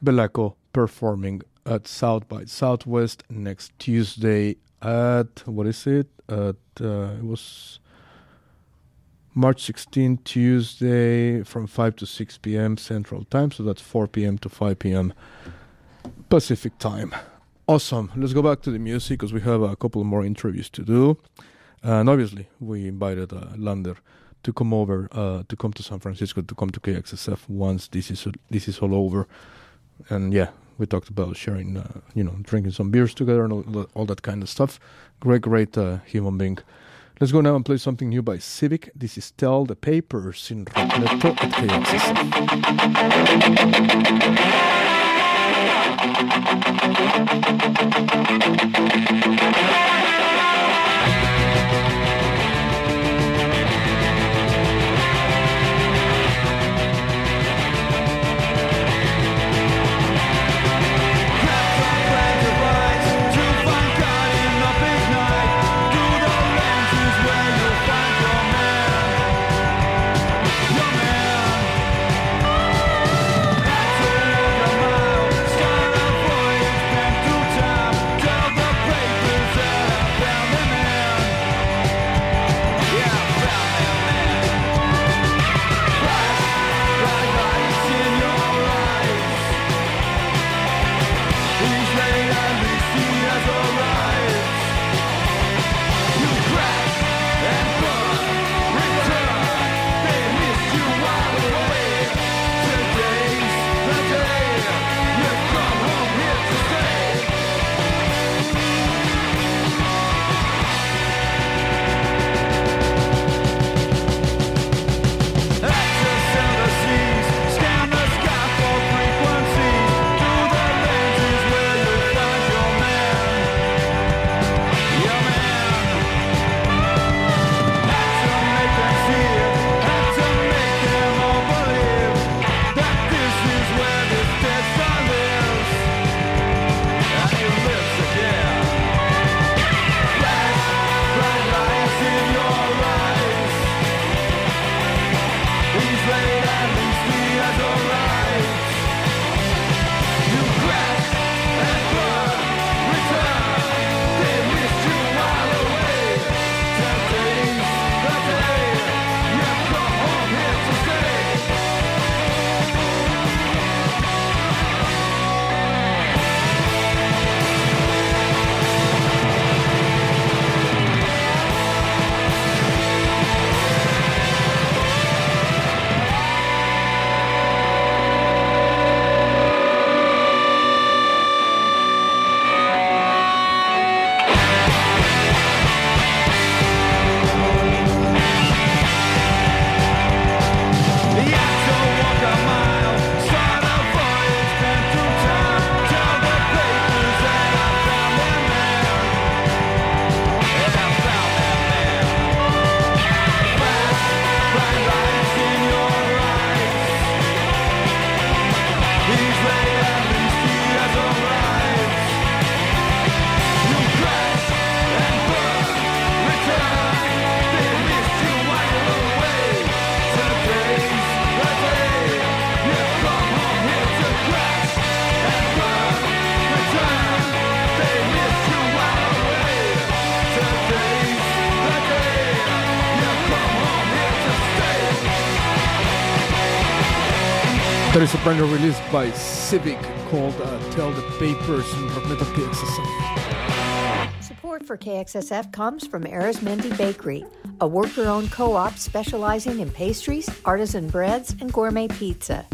Belako performing at South by Southwest next Tuesday at what is it? At uh, it was March 16, Tuesday, from 5 to 6 p.m. Central Time. So that's 4 p.m. to 5 p.m. Pacific Time. Awesome. Let's go back to the music because we have a couple more interviews to do. And obviously, we invited uh, Lander to come over, uh, to come to San Francisco, to come to KXSF once this is this is all over. And yeah, we talked about sharing, uh, you know, drinking some beers together and all, all that kind of stuff. Great, great uh, human being. Let's go now and play something new by Civic. This is Tell the Papers in Rockneto at brand new release by Civic called uh, Tell the Papers in Rockneto KXSF. Support for KXSF comes from Arizmendi Bakery, a worker owned co op specializing in pastries, artisan breads, and gourmet pizza.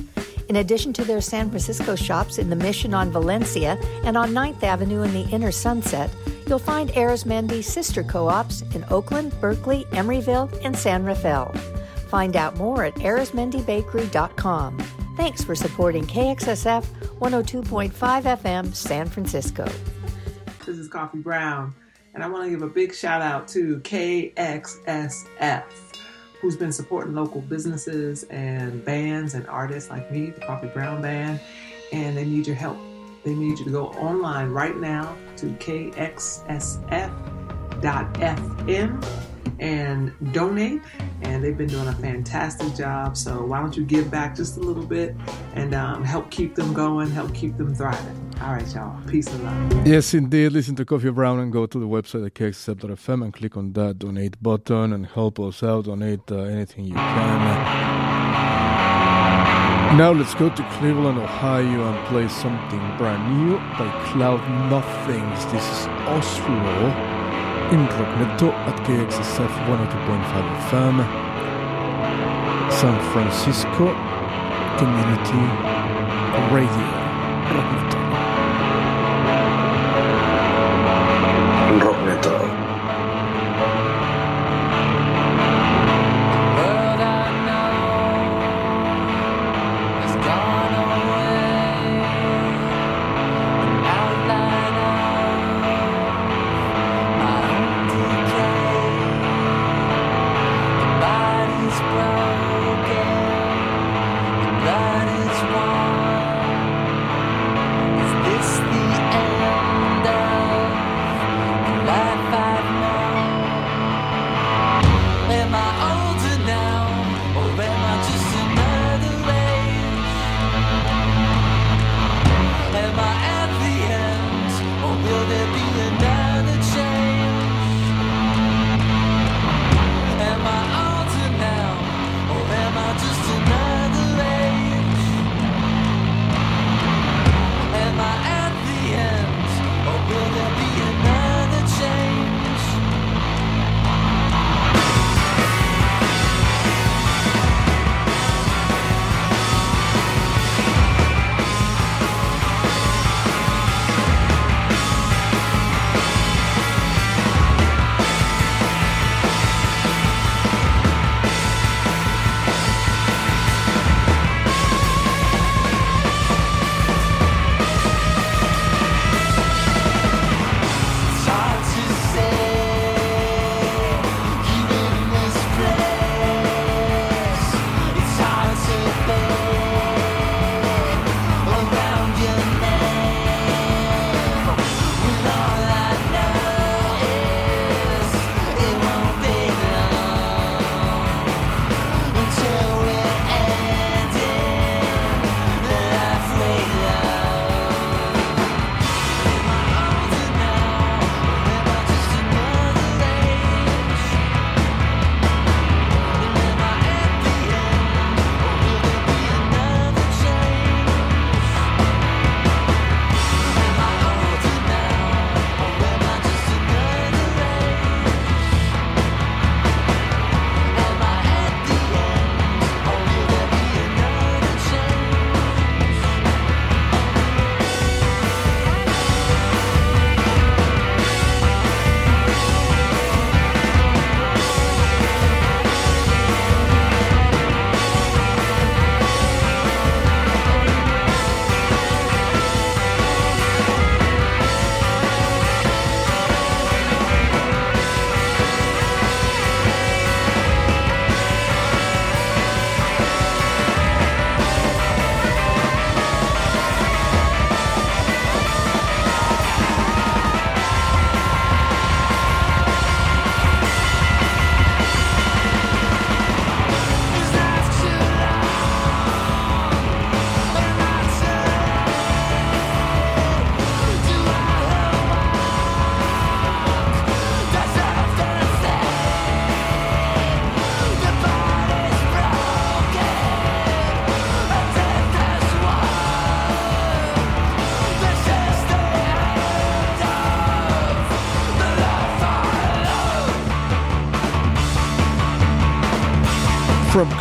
In addition to their San Francisco shops in the Mission on Valencia and on 9th Avenue in the Inner Sunset, You'll find Arizmendi's sister co ops in Oakland, Berkeley, Emeryville, and San Rafael. Find out more at arizmendibakery.com. Thanks for supporting KXSF 102.5 FM San Francisco. This is Coffee Brown, and I want to give a big shout out to KXSF, who's been supporting local businesses and bands and artists like me, the Coffee Brown Band, and they need your help. They need you to go online right now to kxsf.fm and donate. And they've been doing a fantastic job. So why don't you give back just a little bit and um, help keep them going, help keep them thriving. All right, y'all. Peace and love. Yes, indeed. Listen to Coffee Brown and go to the website at kxsf.fm and click on that donate button and help us out. Donate uh, anything you can. Now let's go to Cleveland, Ohio and play something brand new by Cloud Nothings. This is Oslo in Rockneto at KXSF 102.5 FM. San Francisco Community Radio. Rockneto.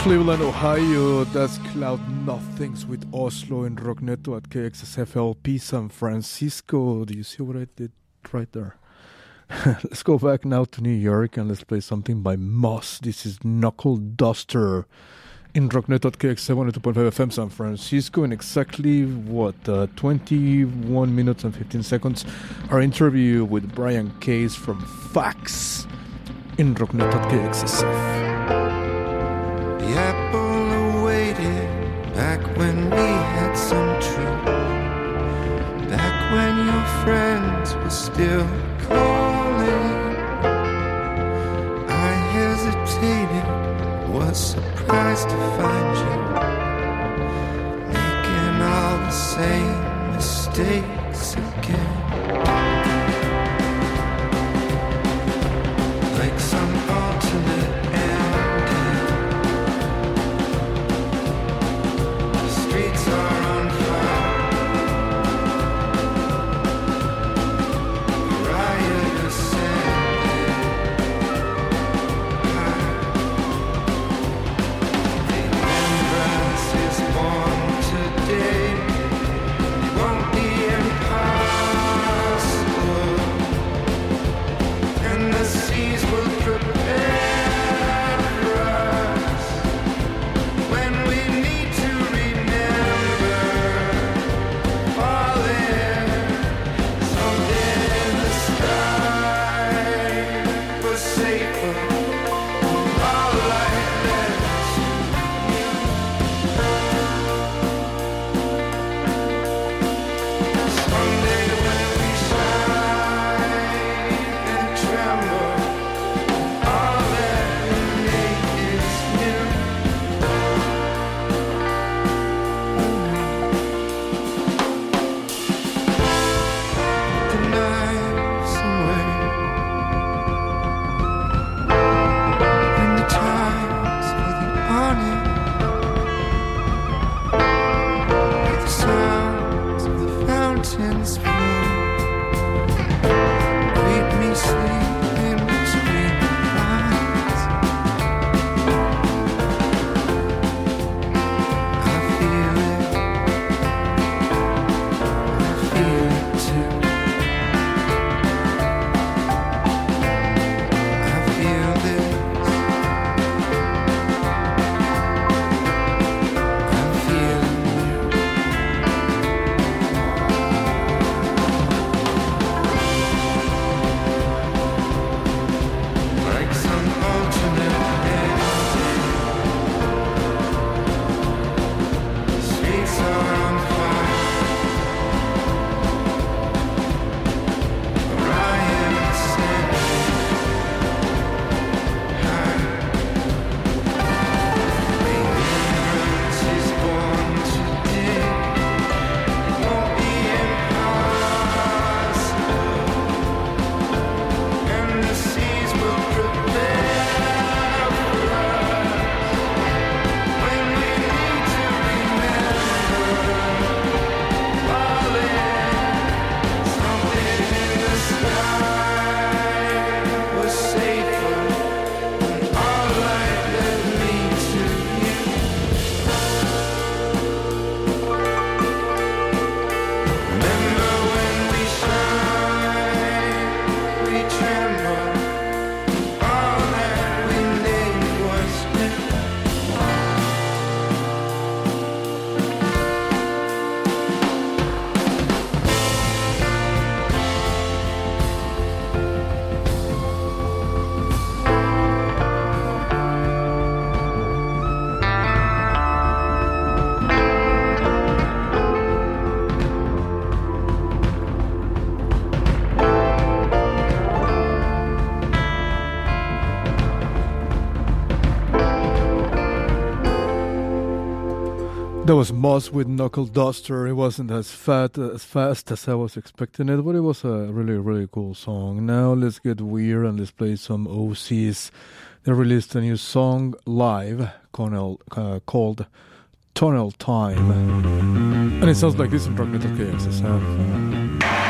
Cleveland, Ohio, that's Cloud Nothings with Oslo and Rockneto at KXSFLP San Francisco. Do you see what I did right there? let's go back now to New York and let's play something by Moss. This is Knuckle Duster in Rocknet at KX 72.5 FM San Francisco in exactly what uh, 21 minutes and 15 seconds. Our interview with Brian Case from Facs in Rocknet at KXSF. The apple awaited back when we had some truth. Back when your friends were still calling. I hesitated, was surprised to find you making all the same mistakes That was Moss with Knuckle Duster. It wasn't as fat as fast as I was expecting it, but it was a really really cool song. Now let's get weird and let's play some Osees. They released a new song live called, uh, called Tunnel Time, and it sounds like this in Rock Metal KXSF.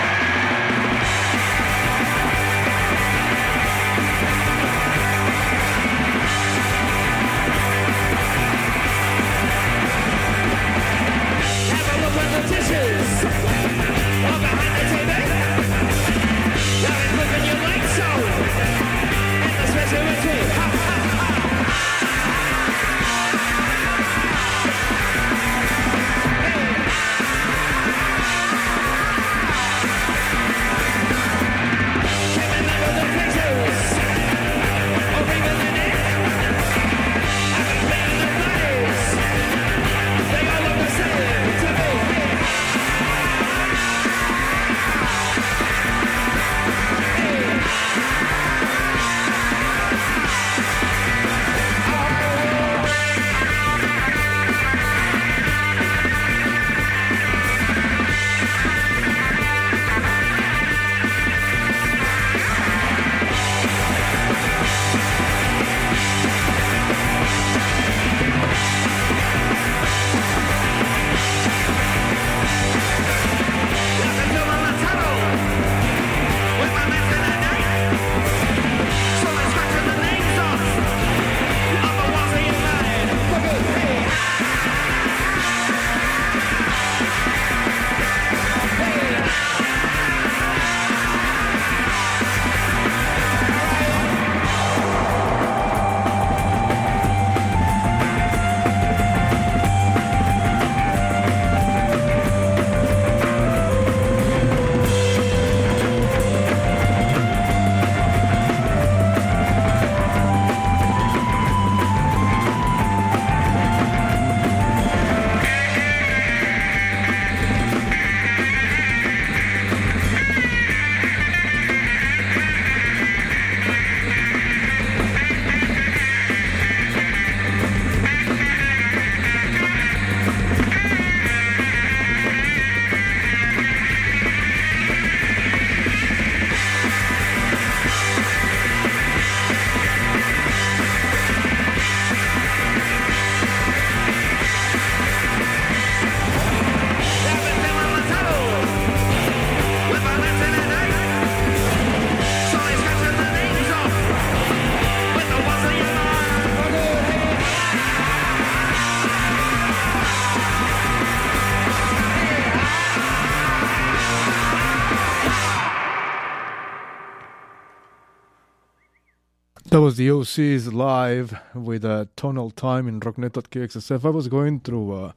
Was the Osees live with uh, Tonal Time in Rocknet at KXSF. I was going through uh,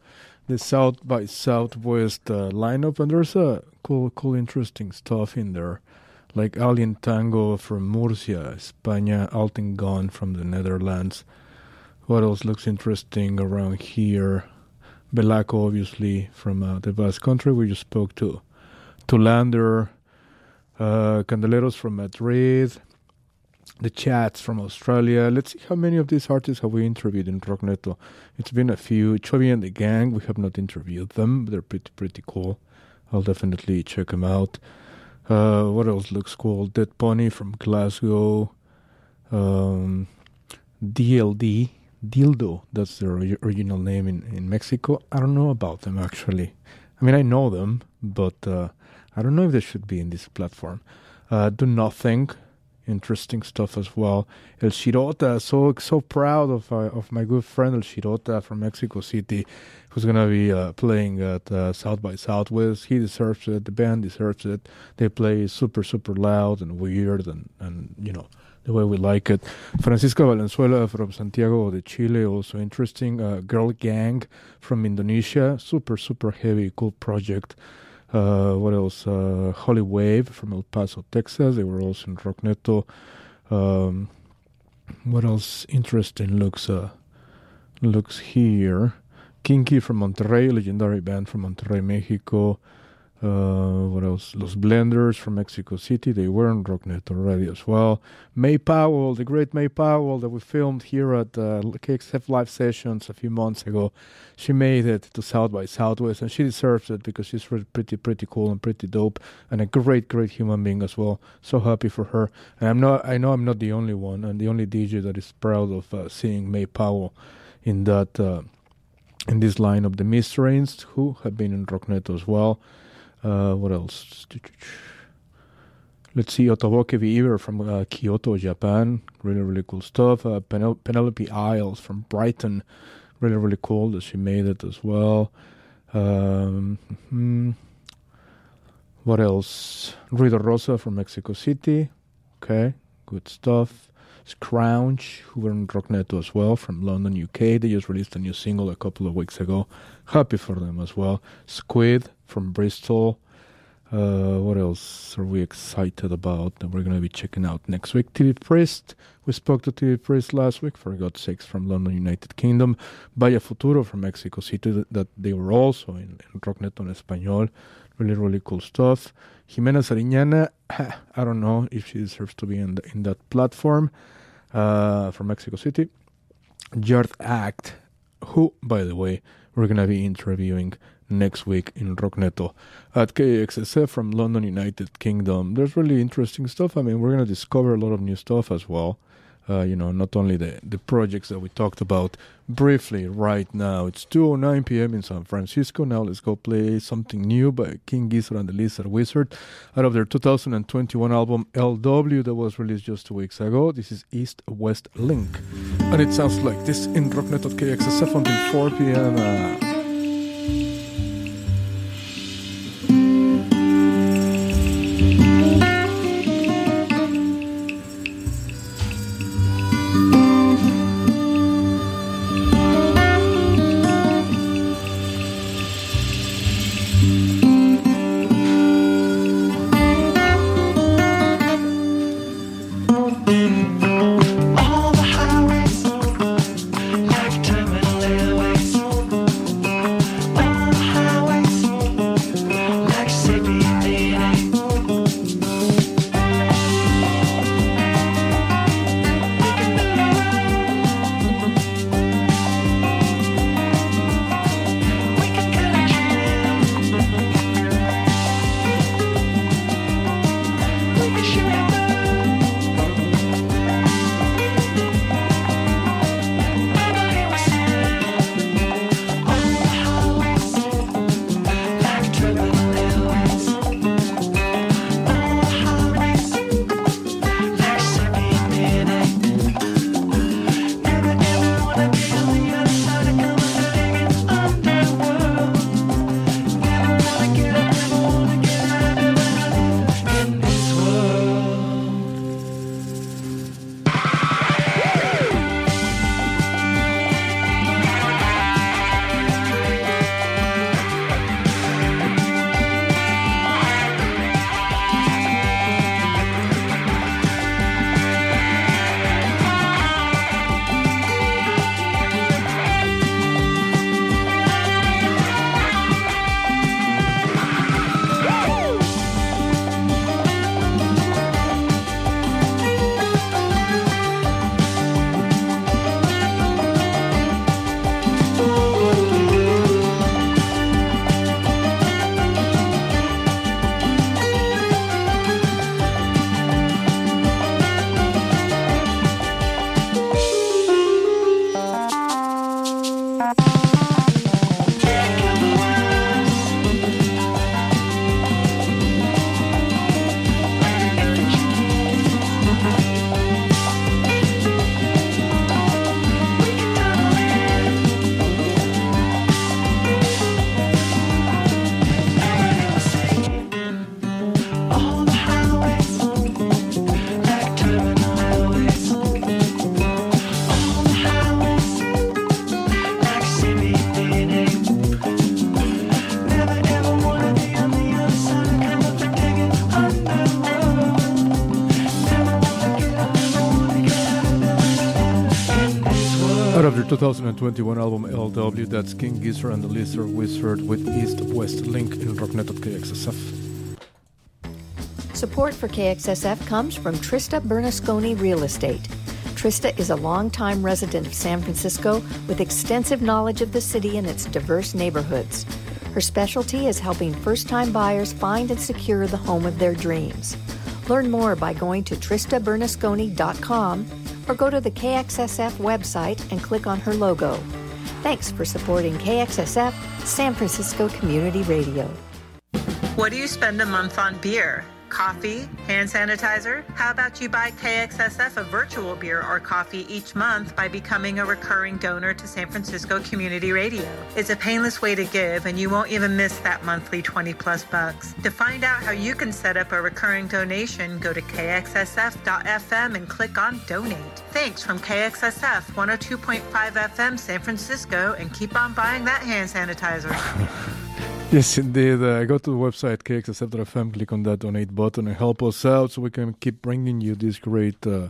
the South by Southwest uh, lineup, and there's a uh, cool, cool, interesting stuff in there, like Alien Tango from Murcia, España, Altin Gün from the Netherlands. What else looks interesting around here? Belako, obviously, from uh, the Basque Country. We just spoke to to Lander, uh, Candeleros from Madrid, the chats from Australia. Let's see how many of these artists have we interviewed in Rockneto. It's been a few. Chubby and the gang, we have not interviewed them. They're pretty pretty cool. I'll definitely check them out. Uh, what else looks cool? Dead Pony from Glasgow. Um, DLD, Dildo, that's their original name in, in Mexico. I don't know about them actually. I mean, I know them, but uh, I don't know if they should be in this platform. Uh, Do Nothing interesting stuff as well. El Shirota, so so proud of uh, of my good friend El Shirota from Mexico City, who's gonna be uh, playing at uh, South by Southwest. He deserves it. The band deserves it. They play super super loud and weird and and you know the way we like it. Francisco Valenzuela from Santiago de Chile, also interesting. Uh, Grrrl Gang from Indonesia, super super heavy cool project. Uh, what else? Uh, Holy Wave from El Paso, Texas. They were also in Rockneto. Um, what else interesting looks uh, looks here? Kinky from Monterrey, legendary band from Monterrey, Mexico. Uh, what else? Los Blenders from Mexico City. They were on Rocknet already as well. May Powell, the great May Powell that we filmed here at uh, KXF Live Sessions a few months ago. She made it to South by Southwest, and she deserves it because she's pretty, pretty cool and pretty dope, and a great, great human being as well. So happy for her. And I'm not. I know I'm not the only one, and the only DJ that is proud of uh, seeing May Powell in that. Uh, in this line of the Mistrains, who have been in Rocknet as well. Uh, what else? Let's see, Otoboke Beaver from uh, Kyoto, Japan. Really, really cool stuff. Uh, Penel- Penelope Isles from Brighton. Really, really cool that she made it as well. Um, hmm. What else? Ruido Rosa from Mexico City. Okay, good stuff. Scrounge, who were in Rockneto as well from London, UK. They just released a new single a couple of weeks ago. Happy for them as well. Squid from Bristol. Uh, what else are we excited about that we're going to be checking out next week? TV Priest. We spoke to TV Priest last week, for God's sakes, from London, United Kingdom. Vaya Futuro from Mexico City, that they were also in, in Rocknet on Espanol. Really, really cool stuff. Jimena Sariñana, I don't know if she deserves to be in, the, in that platform uh, from Mexico City. Yard Act, who, by the way, we're going to be interviewing next week in Rockneto at KXSF from London, United Kingdom. There's really interesting stuff. I mean, we're going to discover a lot of new stuff as well. Uh, you know, not only the, the projects that we talked about briefly right now. It's 2.09 p.m. in San Francisco. Now let's go play something new by King Gizzard and the Lizard Wizard out of their 2021 album LW that was released just two weeks ago. This is East West Link. And it sounds like this in Rocknet.kxsf until 4 p.m. Uh, 2021 album LW, that's King Gizzard and the Lizard Wizard with East West Link in Rocknet at KXSF. Support for KXSF comes from Trista Bernasconi Real Estate. Trista is a longtime resident of San Francisco with extensive knowledge of the city and its diverse neighborhoods. Her specialty is helping first time buyers find and secure the home of their dreams. Learn more by going to TristaBernasconi.com or go to the KXSF website and click on her logo. Thanks for supporting KXSF San Francisco Community Radio. What do you spend a month on beer? Coffee? Hand sanitizer? How about you buy KXSF a virtual beer or coffee each month by becoming a recurring donor to San Francisco Community Radio? It's a painless way to give, and you won't even miss that monthly 20 plus bucks. To find out how you can set up a recurring donation, go to kxsf.fm and click on donate. Thanks from KXSF 102.5 FM San Francisco, and keep on buying that hand sanitizer. Yes, indeed. Uh, go to the website kxsf.fm, click on that donate button, and help us out so we can keep bringing you this great uh,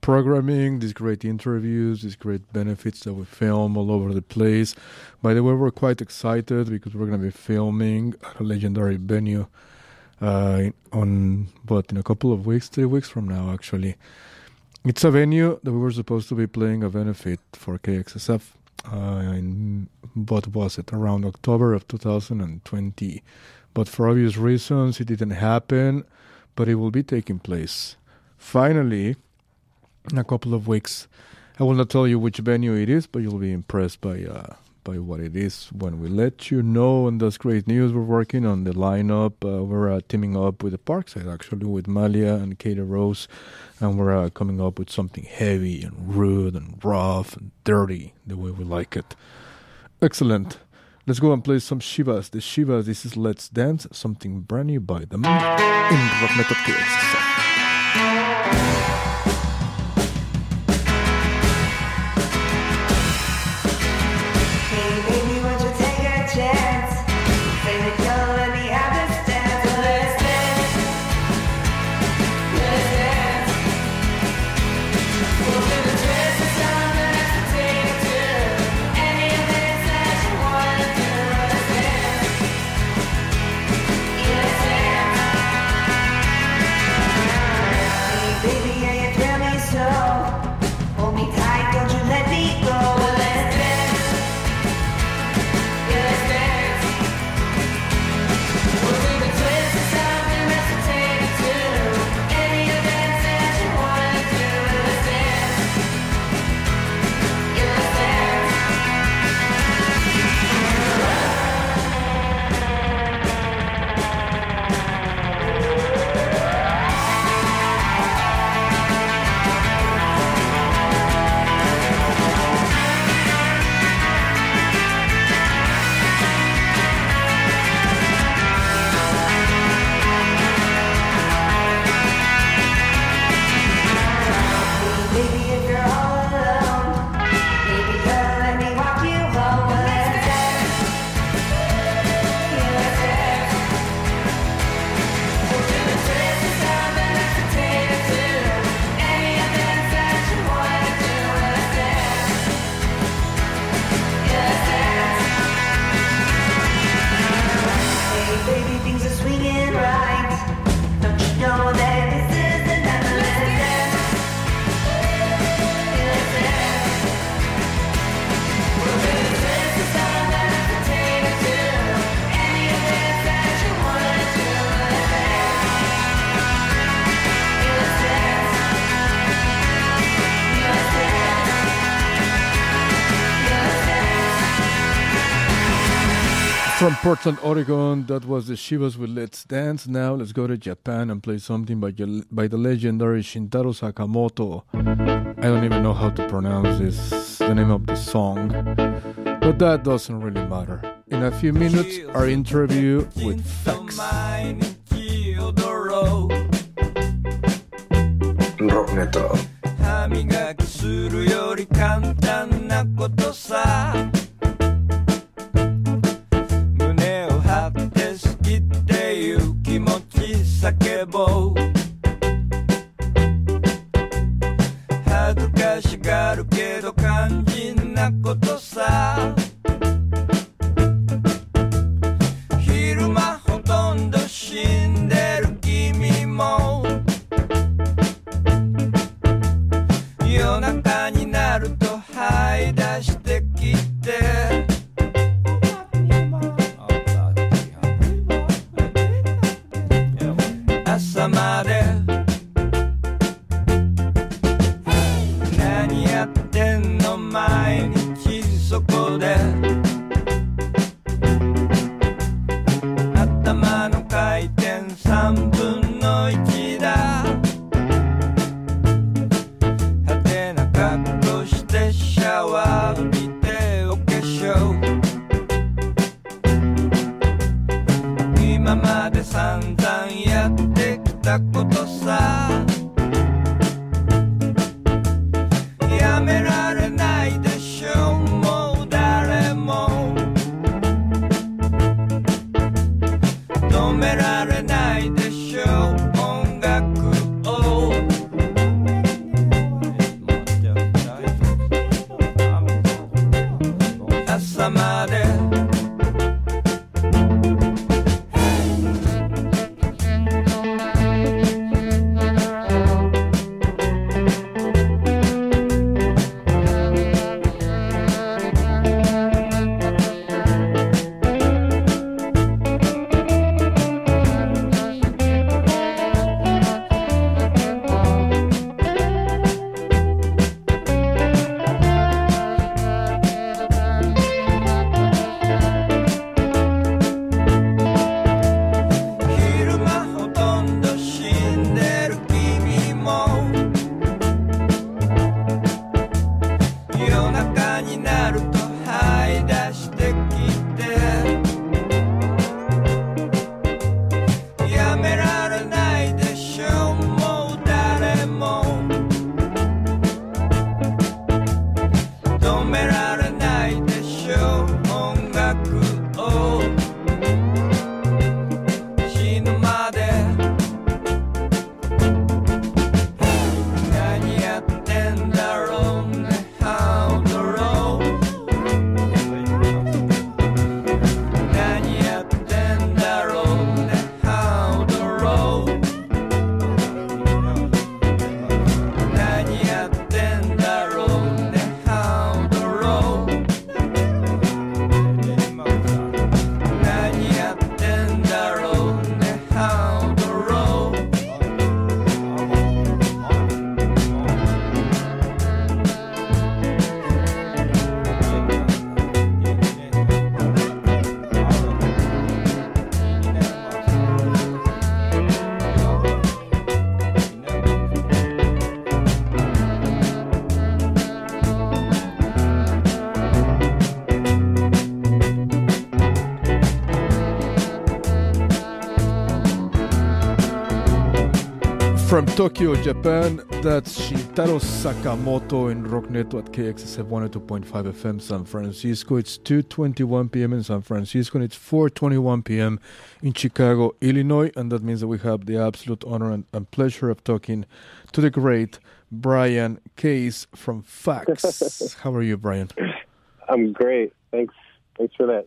programming, these great interviews, these great benefits that we film all over the place. By the way, we're quite excited because we're going to be filming at a legendary venue uh, on, but in a couple of weeks, three weeks from now, actually. It's a venue that we were supposed to be playing a benefit for KXSF uh, in what was it around October of 2020, but for obvious reasons it didn't happen. But it will be taking place finally in a couple of weeks. I will not tell you which venue it is, but you'll be impressed by uh, by what it is when we let you know. And that's great news. We're working on the lineup. Uh, we're uh, teaming up with the Parkside actually with Malia and Katie Rose, and we're uh, coming up with something heavy and rude and rough and dirty the way we like it. Excellent. Let's go and play some Shivas. The Shivas, this is Let's Dance, something brand new by them in Rock Method KXSF. Portland, Oregon. That was the Shivas with Let's Dance. Now let's go to Japan and play something by, by the legendary Shintaro Sakamoto. I don't even know how to pronounce this, the name of the song. But that doesn't really matter. In a few minutes, our interview with Facs. Rock 歯磨きするより簡単なことさ my From Tokyo, Japan, that's Shintaro Sakamoto in Rockneto at KXSF 102.5 FM San Francisco. It's 2.21 p.m. in San Francisco and it's 4.21 p.m. in Chicago, Illinois. And that means that we have the absolute honor and, and pleasure of talking to the great Brian Case from Facs. How are you, Brian? I'm great. Thanks. Thanks for that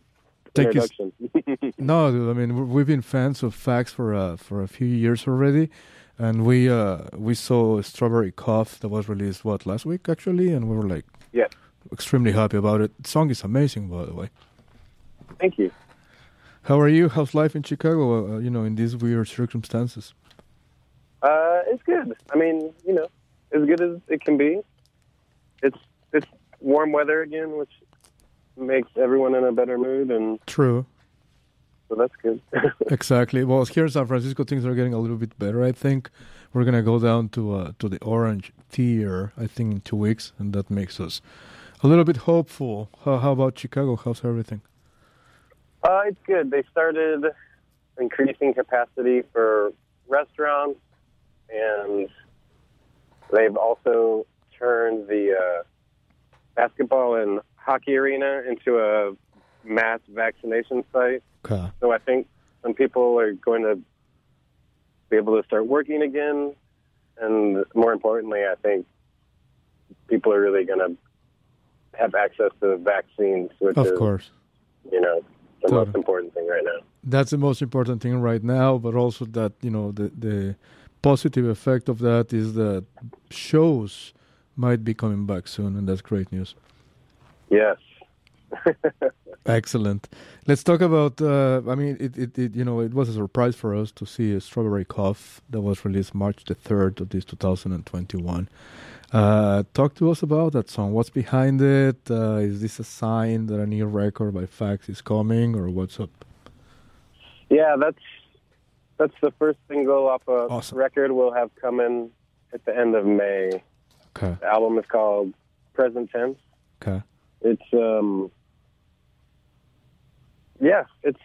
Thank you. introduction. No, dude, I mean we- we've been fans of Facs for uh, for a few years already, and we uh, we saw Strawberry Cough that was released what last week actually, and we were like yeah. extremely happy about it. The song is amazing, by the way. Thank you. How are you? How's life in Chicago? Uh, you know, in these weird circumstances. Uh, it's good. I mean, you know, as good as it can be. It's it's warm weather again, which makes everyone in a better mood, and True. So that's good. exactly. Well, here in San Francisco, things are getting a little bit better. I think we're gonna go down to uh, to the orange tier. I think in two weeks, and that makes us a little bit hopeful. How, how about Chicago? How's everything? Uh, it's good. They started increasing capacity for restaurants, and they've also turned the uh, basketball and hockey arena into a mass vaccination site. Okay. So I think some people are going to be able to start working again, and more importantly, I think people are really going to have access to vaccines, which Of is, course. you know, the Totally. most important thing right now. That's the most important thing right now, but also that you know the the positive effect of that is that shows might be coming back soon, and that's great news. Yes. Excellent. Let's talk about. Uh, I mean, it, it, it you know it was a surprise for us to see a Strawberry Cough that was released March the third of this 2021. Uh, talk to us about that song. What's behind it? Uh, is this a sign that a new record by Facs is coming, or what's up? Yeah, that's that's the first single off a record we'll have coming at the end of May. Okay. The album is called Present Tense. Okay. It's um yeah, it's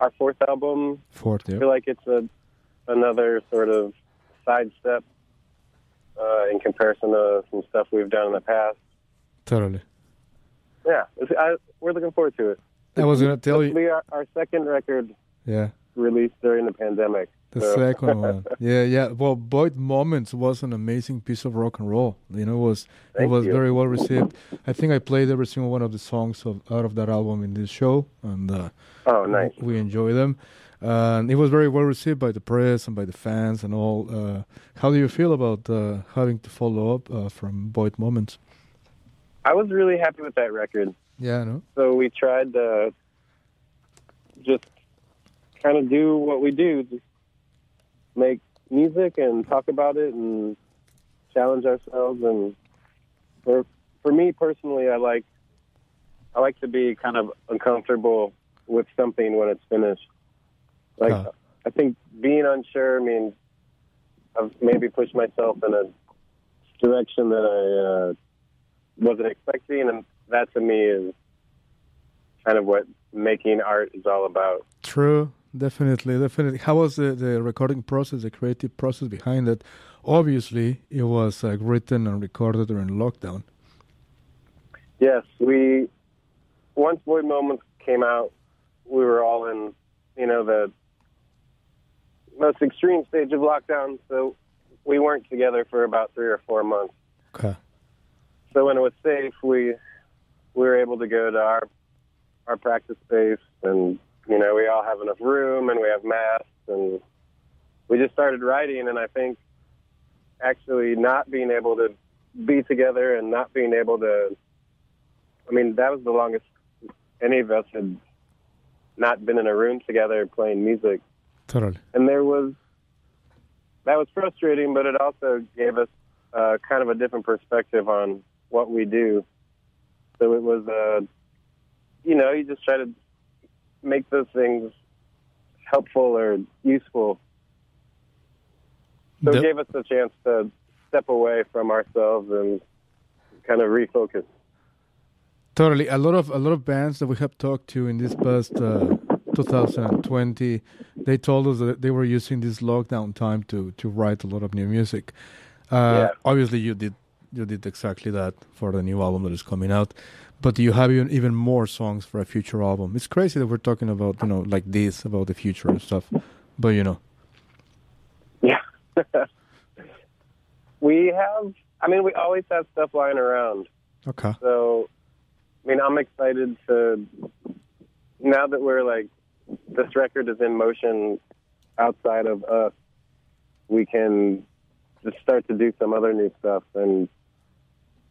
our fourth album. Fourth, I feel like it's a another sort of sidestep uh, in comparison to some stuff we've done in the past. Totally. Yeah, I, we're looking forward to it. I was gonna tell you. our, our second record Yeah. released during the pandemic. The so- second one, yeah, yeah. Well, Void Moments was an amazing piece of rock and roll. You know, it was it was you. very well received. I think I played every single one of the songs of, out of that album in this show, and uh, oh, nice. we enjoy them. And it was very well received by the press and by the fans and all. Uh, how do you feel about uh, having to follow up uh, from Void Moments? I was really happy with that record. Yeah, no, So we tried to just kind of do what we do, just make music and talk about it and challenge ourselves. And for for me personally, I like I like to be kind of uncomfortable with something when it's finished. Like Huh. I think being unsure means I've maybe pushed myself in a direction that I uh, wasn't expecting, and that to me is kind of what making art is all about. True, definitely, definitely. How was the, the recording process, the creative process behind it? Obviously, it was uh, written and recorded during lockdown. Yes, we once Void Moments came out, we were all in, you know, the most extreme stage of lockdown. So we weren't together for about three or four months. Okay. So when it was safe, we we were able to go to our our practice space, and you know, we all have enough room, and we have masks, and we just started writing. And I think actually not being able to be together and not being able to, I mean, that was the longest any of us had not been in a room together playing music Totally. and there was that was frustrating, but it also gave us uh, kind of a different perspective on what we do. So it was, uh, you know, you just try to make those things helpful or useful. So it gave us a chance to step away from ourselves and kind of refocus. Totally. A lot of a lot of bands that we have talked to in this past uh, 2020, they told us that they were using this lockdown time to to write a lot of new music. Uh, Yeah. Obviously, you did you did exactly that for the new album that is coming out. But you have even even more songs for a future album. It's crazy that we're talking about you know like this about the future and stuff. But you know, Yeah. we have, I mean, we always have stuff lying around. okay, So, I mean, I'm excited to, now that we're like, this record is in motion outside of us, we can just start to do some other new stuff and,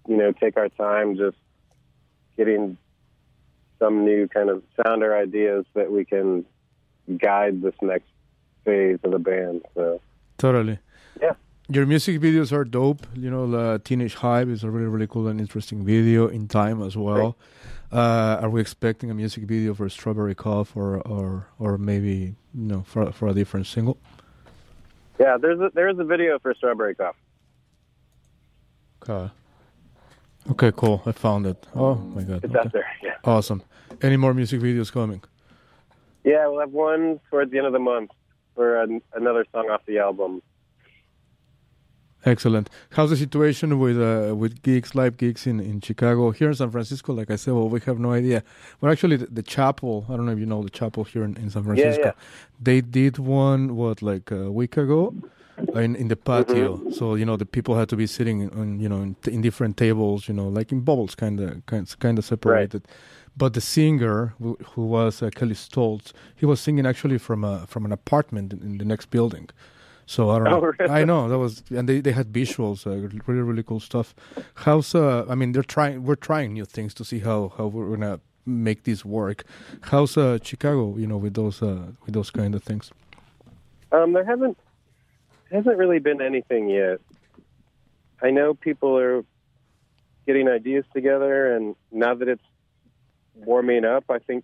you know, take our time just getting some new kind of sound or ideas that we can guide this next phase of the band. So, totally. Yeah. Your music videos are dope. You know, the Teenage Hype is a really, really cool and interesting video in time as well. Uh, are we expecting a music video for Strawberry Cough or, or, or maybe, you know, for, for a different single? yeah, there's a, there is a video for Strawberry Cough. Okay. Okay, cool. I found it. Oh my god. It's okay. out there, yeah. Awesome. Any more music videos coming? Yeah, we'll have one towards the end of the month for an, another song off the album. Excellent. How's the situation with uh, with gigs, live gigs in, in Chicago? Here in San Francisco, like I said, well, we have no idea. Well, actually, the, the chapel, I don't know if you know the chapel here in, in San Yeah, Francisco. yeah. They did one, what, like a week ago? In in the patio. So you know the people had to be sitting on you know in, in different tables, you know, like in bubbles, kind of kind of separated. But the singer, who, who was uh, Kelley Stoltz, he was singing actually from a from an apartment in, in the next building. So I don't know. Oh, really? I know that was, and they, they had visuals, uh, really really cool stuff. How's uh? I mean, they're trying. We're trying new things to see how how we're gonna make this work. How's uh Chicago? You know, with those uh with those kind of things. Um, there hasn't hasn't really been anything yet. I know people are getting ideas together, and now that it's warming up, I think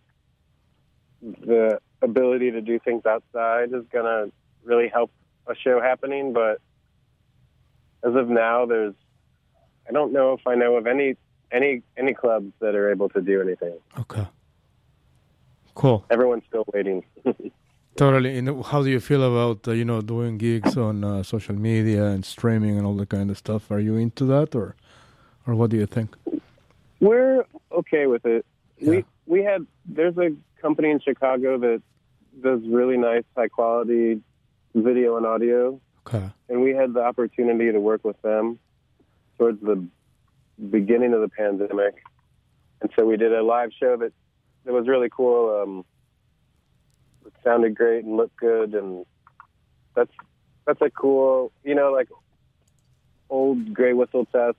the ability to do things outside is going to really help a show happening. But as of now, there's I don't know if I know of any any any clubs that are able to do anything. Okay. Cool. Everyone's still waiting. Totally. And how do you feel about uh, you know doing gigs on uh, social media and streaming and all that kind of stuff? Are you into that, or or what do you think? We're okay with it. We we had there's a company in Chicago that does really nice high quality video and audio. Okay. And we had the opportunity to work with them towards the beginning of the pandemic. And so we did a live show that that was really cool. Um it sounded great and looked good and that's that's a cool you know, like Old Grey Whistle Test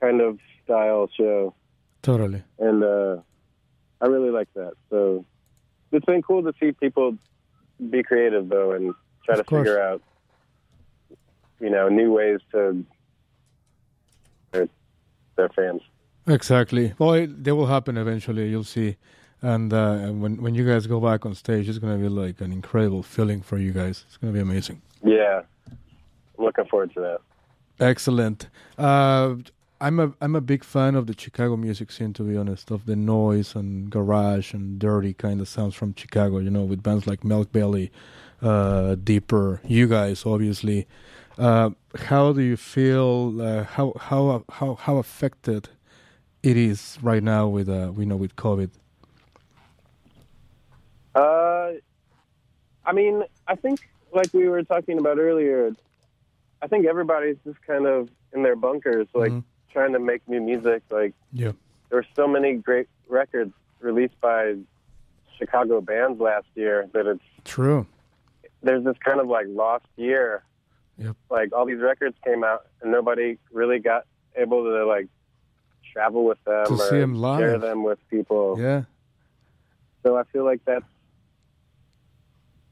kind of style show. Totally. and uh, I really like that. So it's been cool to see people be creative though, and try Of to course. figure out, you know, new ways to their, their fans. Exactly. Well, it, they will happen eventually. You'll see. And uh, when when you guys go back on stage, it's gonna be like an incredible feeling for you guys. It's gonna be amazing. Yeah, looking forward to that. Excellent. Uh, I'm a I'm a big fan of the Chicago music scene, to be honest, of the noise and garage and dirty kind of sounds from Chicago. You know, with bands like Melkbelly, uh, Deeper, you guys, obviously. Uh, how do you feel? Uh, how how how how affected it is right now with uh, we know with COVID? Uh, I mean, I think like we were talking about earlier, I think everybody's just kind of in their bunkers, like trying to make new music. Like Yeah. there were so many great records released by Chicago bands last year that it's True. there's this kind of like lost year. Yep. Like all these records came out and nobody really got able to like travel with them To or see 'em live. share them with people. Yeah. So I feel like that's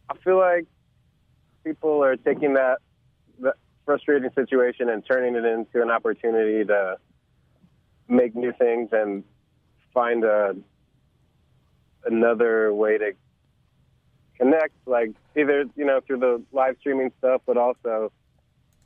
I feel like people are taking that that frustrating situation and turning it into an opportunity to make new things and find a another way to connect. Like either you know through the live streaming stuff but also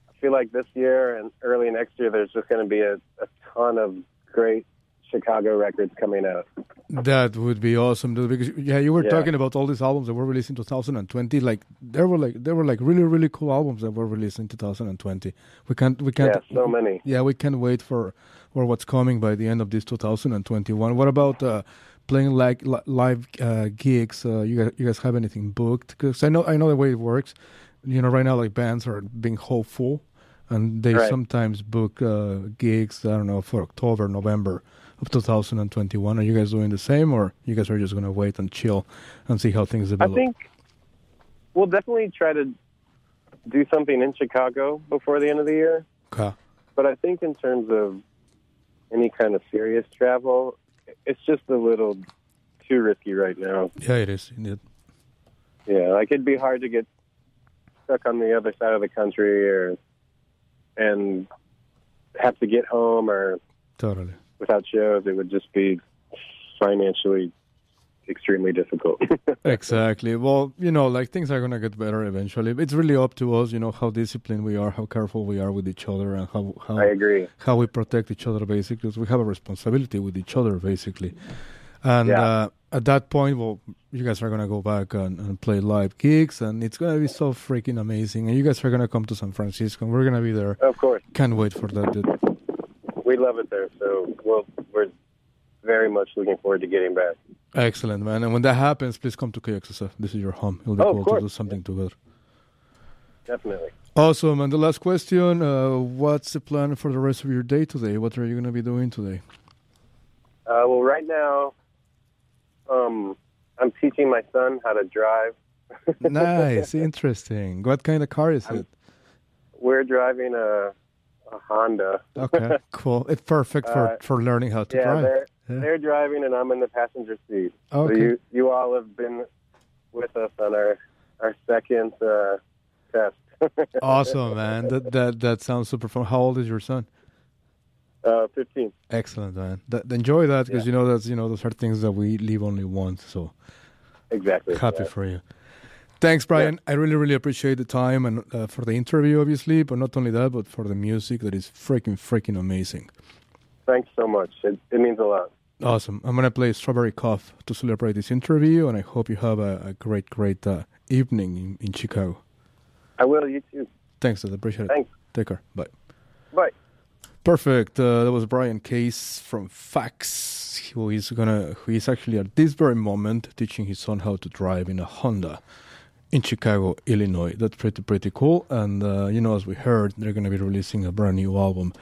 I feel like this year and early next year there's just going to be a, a ton of great Chicago records coming out. That would be awesome, dude. Because yeah, you were Yeah. talking about all these albums that were released in 2020. Like there were like there were like really really cool albums that were released in 2020. We can't we can't. Yeah, so many. Yeah, we can't wait for for what's coming by the end of this 2021. What about uh, playing like li- live uh, gigs? Uh, you guys you guys have anything booked? Because I know I know the way it works. You know, right now like bands are being hopeful, and they Right. sometimes book uh, gigs. I don't know for October, November of 2021. Are you guys doing the same, or you guys are just gonna wait and chill and see how things develop? I think we'll definitely try to do something in Chicago before the end of the year. Okay. But I think in terms of any kind of serious travel, it's just a little too risky right now. Yeah, it is indeed. Yeah, like it'd be hard to get stuck on the other side of the country or and have to get home or Totally. Without shows. It would just be financially extremely difficult. exactly. Well, you know, like things are gonna get better eventually. It's really up to us, you know, how disciplined we are, how careful we are with each other, and how how I agree. how we protect each other. Basically, because we have a responsibility with each other, basically. And Yeah. uh, at that point, well, you guys are gonna go back and, and play live gigs, and it's gonna be so freaking amazing. And you guys are gonna come to San Francisco, and we're gonna be there. Of course. Can't wait for that, dude. We love it there, so we'll, we're very much looking forward to getting back. Excellent, man. And when that happens, please come to KXSF. This is your home. It'll be Oh, cool to do something together. Definitely. Awesome. And the last question uh, What's the plan for the rest of your day today? What are you going to be doing today? Uh, well, right now, um, I'm teaching my son how to drive. nice. Interesting. What kind of car is it? We're driving a, a Honda. Okay, cool. It's perfect for, Uh, for learning how to yeah, drive. They're, Yeah. they're driving and I'm in the passenger seat. Okay. So you, you all have been with us on our, our second uh, test. Awesome, man. That, that that sounds super fun. How old is your son? Uh, 15. Excellent, man. That, enjoy that because you know that's you know those are things that we live only once. So Exactly. happy yeah. for you. Thanks, Brian. I really, really appreciate the time and uh, for the interview, obviously, but not only that, but for the music that is freaking, freaking amazing. Thanks so much. It, it means a lot. Awesome. I'm gonna play Strawberry Cough to celebrate this interview, and I hope you have a, a great, great uh, evening in, in Chicago. I will. You too. Thanks, I appreciate it. Thanks. Take care. Bye. Bye. Perfect. Uh, that was Brian Case from Facs, who is gonna, who is actually at this very moment teaching his son how to drive in a Honda in Chicago, Illinois. That's pretty, pretty cool. And uh, you know, as we heard, they're gonna be releasing a brand new album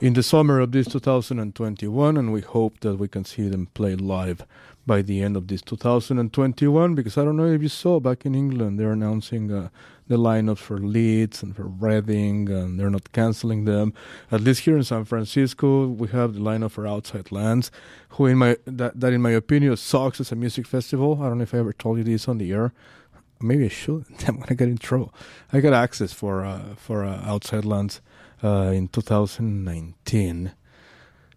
in the summer of this 2021, and we hope that we can see them play live by the end of this 2021. Because I don't know if you saw back in England, they're announcing uh, the lineups for Leeds and for Reading, and they're not canceling them. At least here in San Francisco, we have the lineup for Outside Lands, who in my that, that in my opinion sucks as a music festival. I don't know if I ever told you this on the air. Maybe I should. I'm gonna get in trouble. I got access for uh, for uh, Outside Lands uh, in 2019.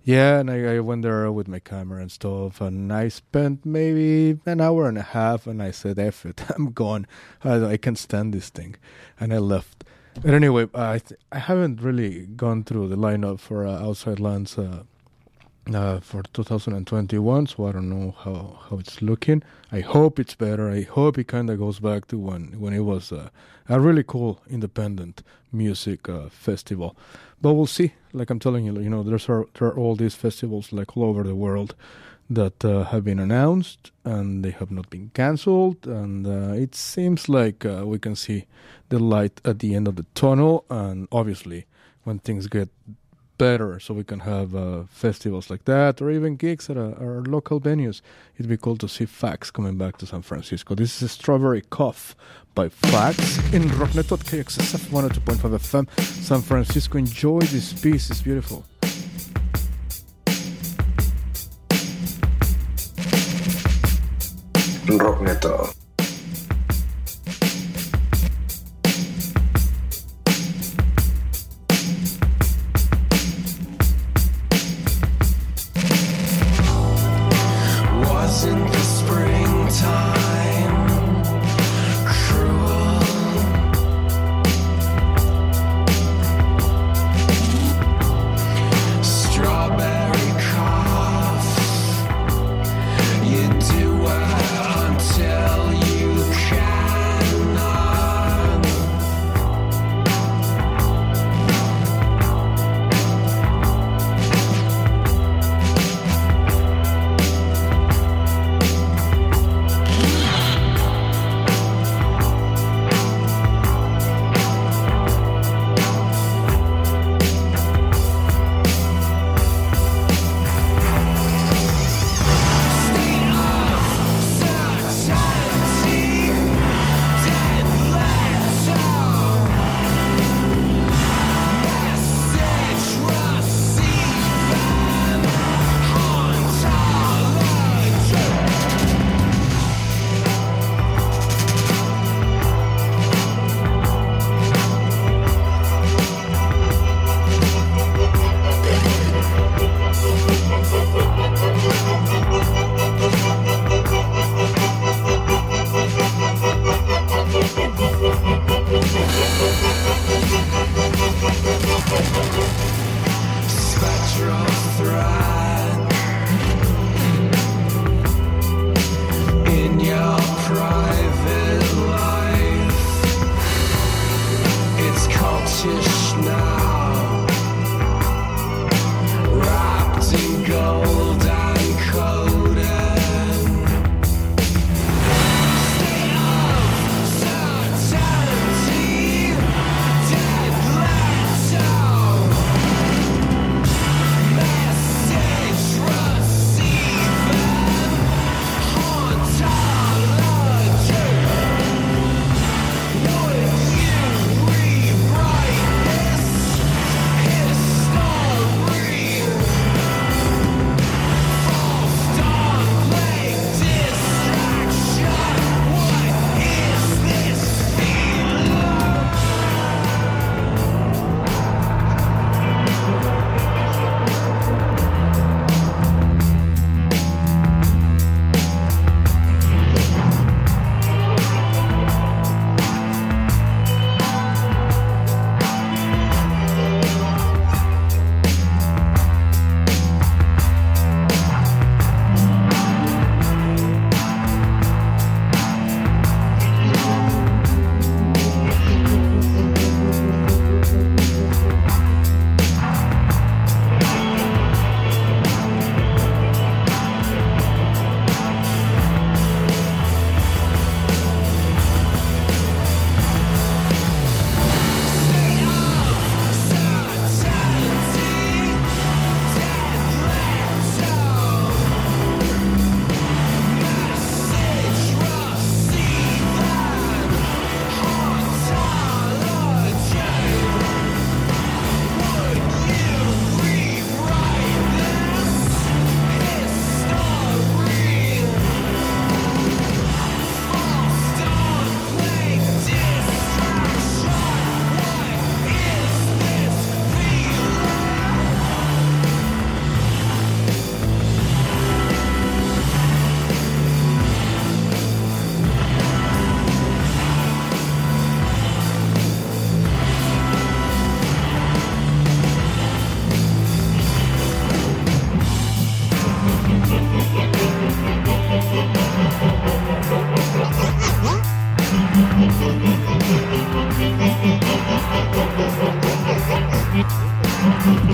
Yeah, and I, I went there with my camera and stuff, and I spent maybe an hour and a half, and I said, "F it, I'm gone. I, I can't stand this thing," and I left. But anyway, I th- I haven't really gone through the lineup for uh, Outside Lands uh, for 2021, so I don't know how, how it's looking. I hope it's better. I hope it kind of goes back to when when it was uh, a really cool independent music uh, festival. But we'll see. Like I'm telling you, you know, there's are, there are all these festivals like all over the world that uh, have been announced and they have not been cancelled, and uh, it seems like uh, we can see the light at the end of the tunnel. And obviously, when things get better so we can have uh, festivals like that or even gigs at uh, our local venues. It'd be cool to see Facs coming back to San Francisco. This is Strawberry Cough by Facs in Rocknet at KXSF 102.5 FM. San Francisco, enjoy this piece, it's beautiful. Rockneto.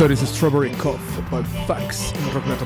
That is Strawberry Cough by Facs in Rockneto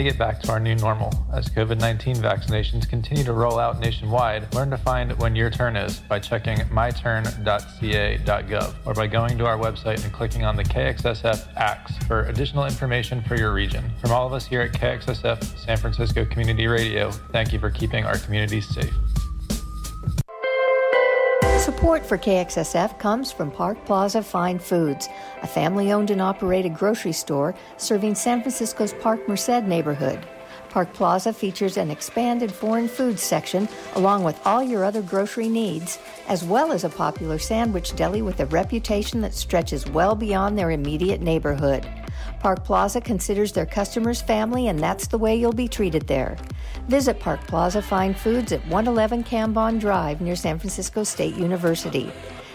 to get back to our new normal. As COVID 19 vaccinations continue to roll out nationwide, learn to find when your turn is by checking myturn.ca.gov or by going to our website and clicking on the KXSF AX for additional information for your region. From all of us here at KXSF San Francisco Community Radio, thank you for keeping our communities safe. Support for KXSF comes from Park Plaza Fine Foods, a family owned and operated grocery store serving San Francisco's Parkmerced neighborhood. Park Plaza features an expanded foreign foods section along with all your other grocery needs, as well as a popular sandwich deli with a reputation that stretches well beyond their immediate neighborhood. Park Plaza considers their customers family, and that's the way you'll be treated there. Visit Park Plaza Fine Foods at 111 Cambon Drive near San Francisco State University.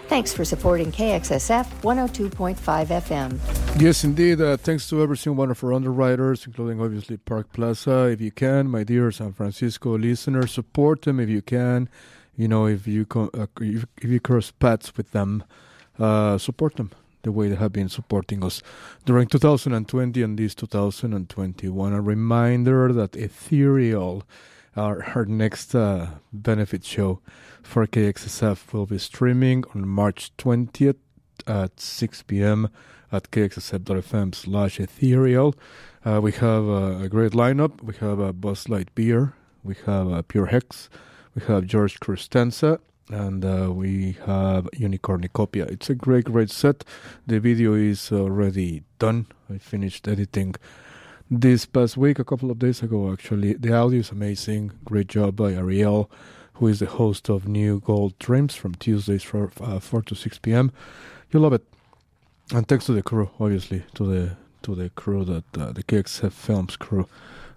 Thanks for supporting KXSF 102.5 FM. Yes, indeed. Uh, thanks to every single one of our underwriters, including obviously Park Plaza. If you can, my dear San Francisco listeners, support them if you can. You know, if you co- uh, if, you cross paths with them, uh, support them the way they have been supporting us during 2020 and this 2021. A reminder that Ethereal, our, our next uh, benefit show for KXSF, will be streaming on March 20th at 6 p.m. at kxsf.fm slash ethereal. Uh, we have uh, a great lineup. We have a Buzz Light Beer. We have uh, Pure Hex. We have George Crustenza and uh, we have Unicornicopia. It's a great, great set. The video is already done. I finished editing this past week, a couple of days ago, actually. The audio is amazing. Great job by Ariel, who is the host of New Gold Dreams from Tuesdays from uh, 4 to 6 p.m. You love it. And thanks to the crew, obviously, to the to the crew that uh, the KXF Films crew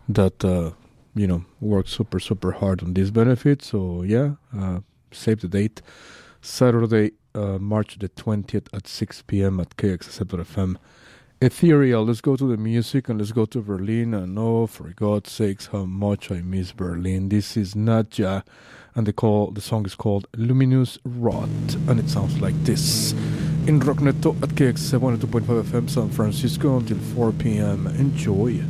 that uh, you know worked super super hard on this benefit. So yeah, uh, save the date Saturday, uh, March the 20th at 6 p.m. at KXSF.fm. Ethereal, let's go to the music and let's go to Berlin. And oh, for God's sakes, how much I miss Berlin. This is Nadja, and the call the song is called Luminous Rot, and it sounds like this. In Rockneto at KXSF 102.5 FM San Francisco until 4 p.m. Enjoy.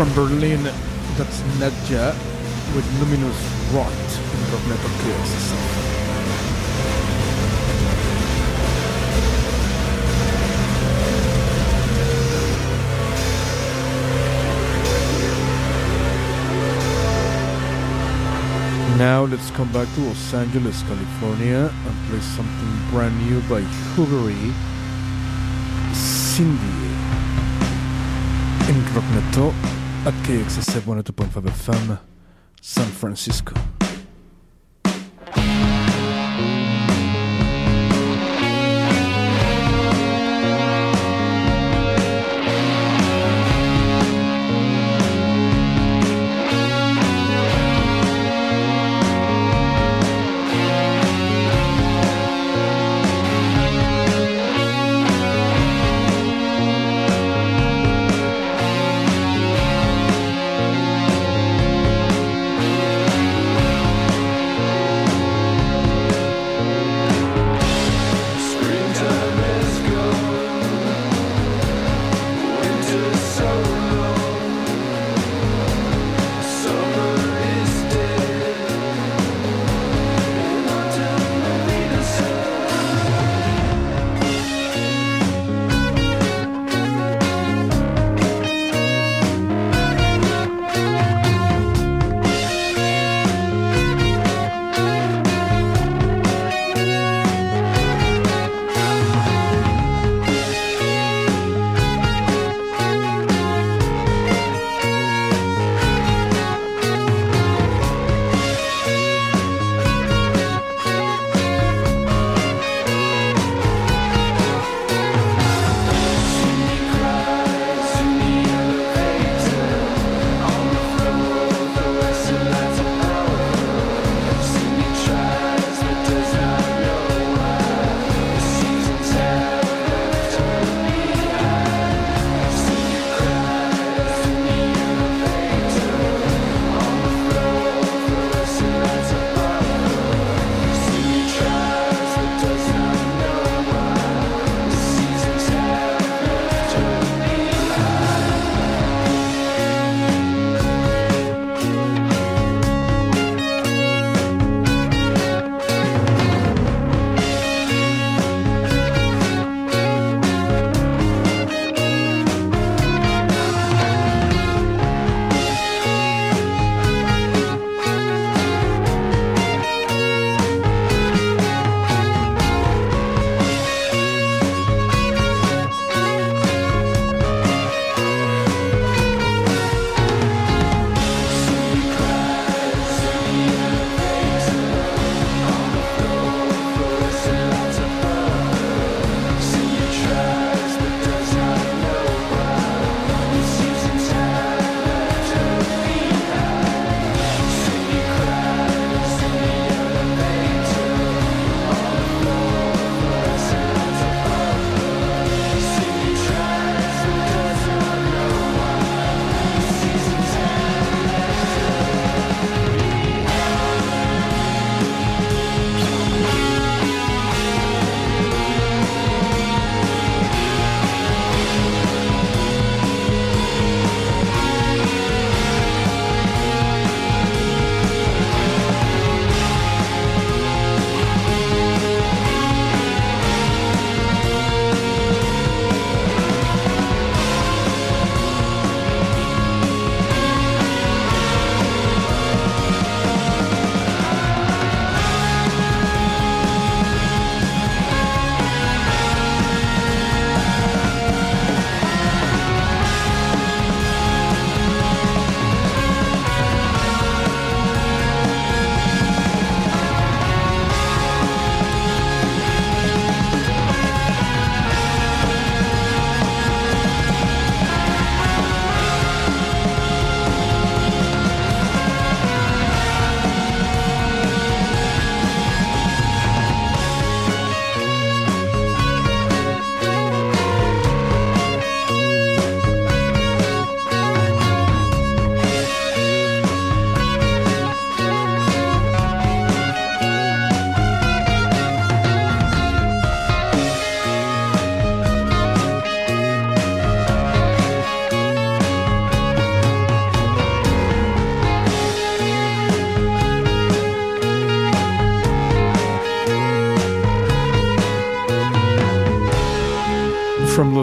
From Berlin, that's Nadja with Luminous Rot in Rockneto KXSF. Now let's come back to Los Angeles, California and play something brand new by Hovvdy, Cindy in Rockneto at KXSF 102.5 FM, San Francisco.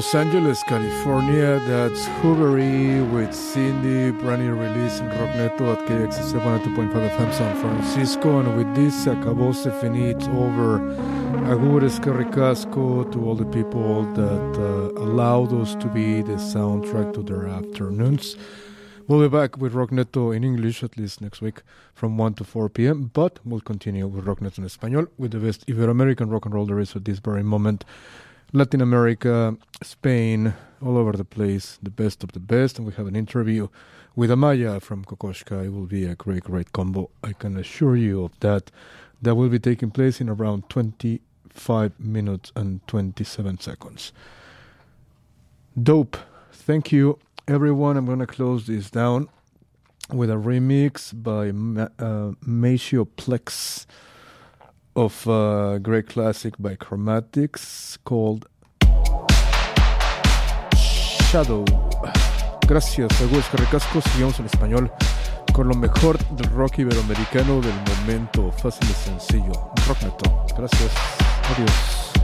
Los Angeles, California. That's Hovvdy with Cindy, brand new release in Rockneto at KXS 102.5 FM San Francisco. And with this, acabó se finí, it's over. eskerrik asko to all the people that uh, allowed us to be the soundtrack to their afternoons. We'll be back with Rockneto in English at least next week from 1 to 4 p.m. But we'll continue with Rockneto in Español with the best Ibero-American rock and roll there is at this very moment. Latin America, Spain, all over the place, the best of the best. And we have an interview with Amaya from Kokoshca. It will be a great, great combo. I can assure you of that. That will be taking place in around 25 minutes and 27 seconds. Dope. Thank you, everyone. I'm going to close this down with a remix by Ma- uh, Maceo Plex of a great classic by Chromatics called Shadow. Gracias, Agus Carricasco. Seguimos en español con lo mejor del rock iberoamericano del momento. Fácil y sencillo. Rock Neto. Gracias. Adiós.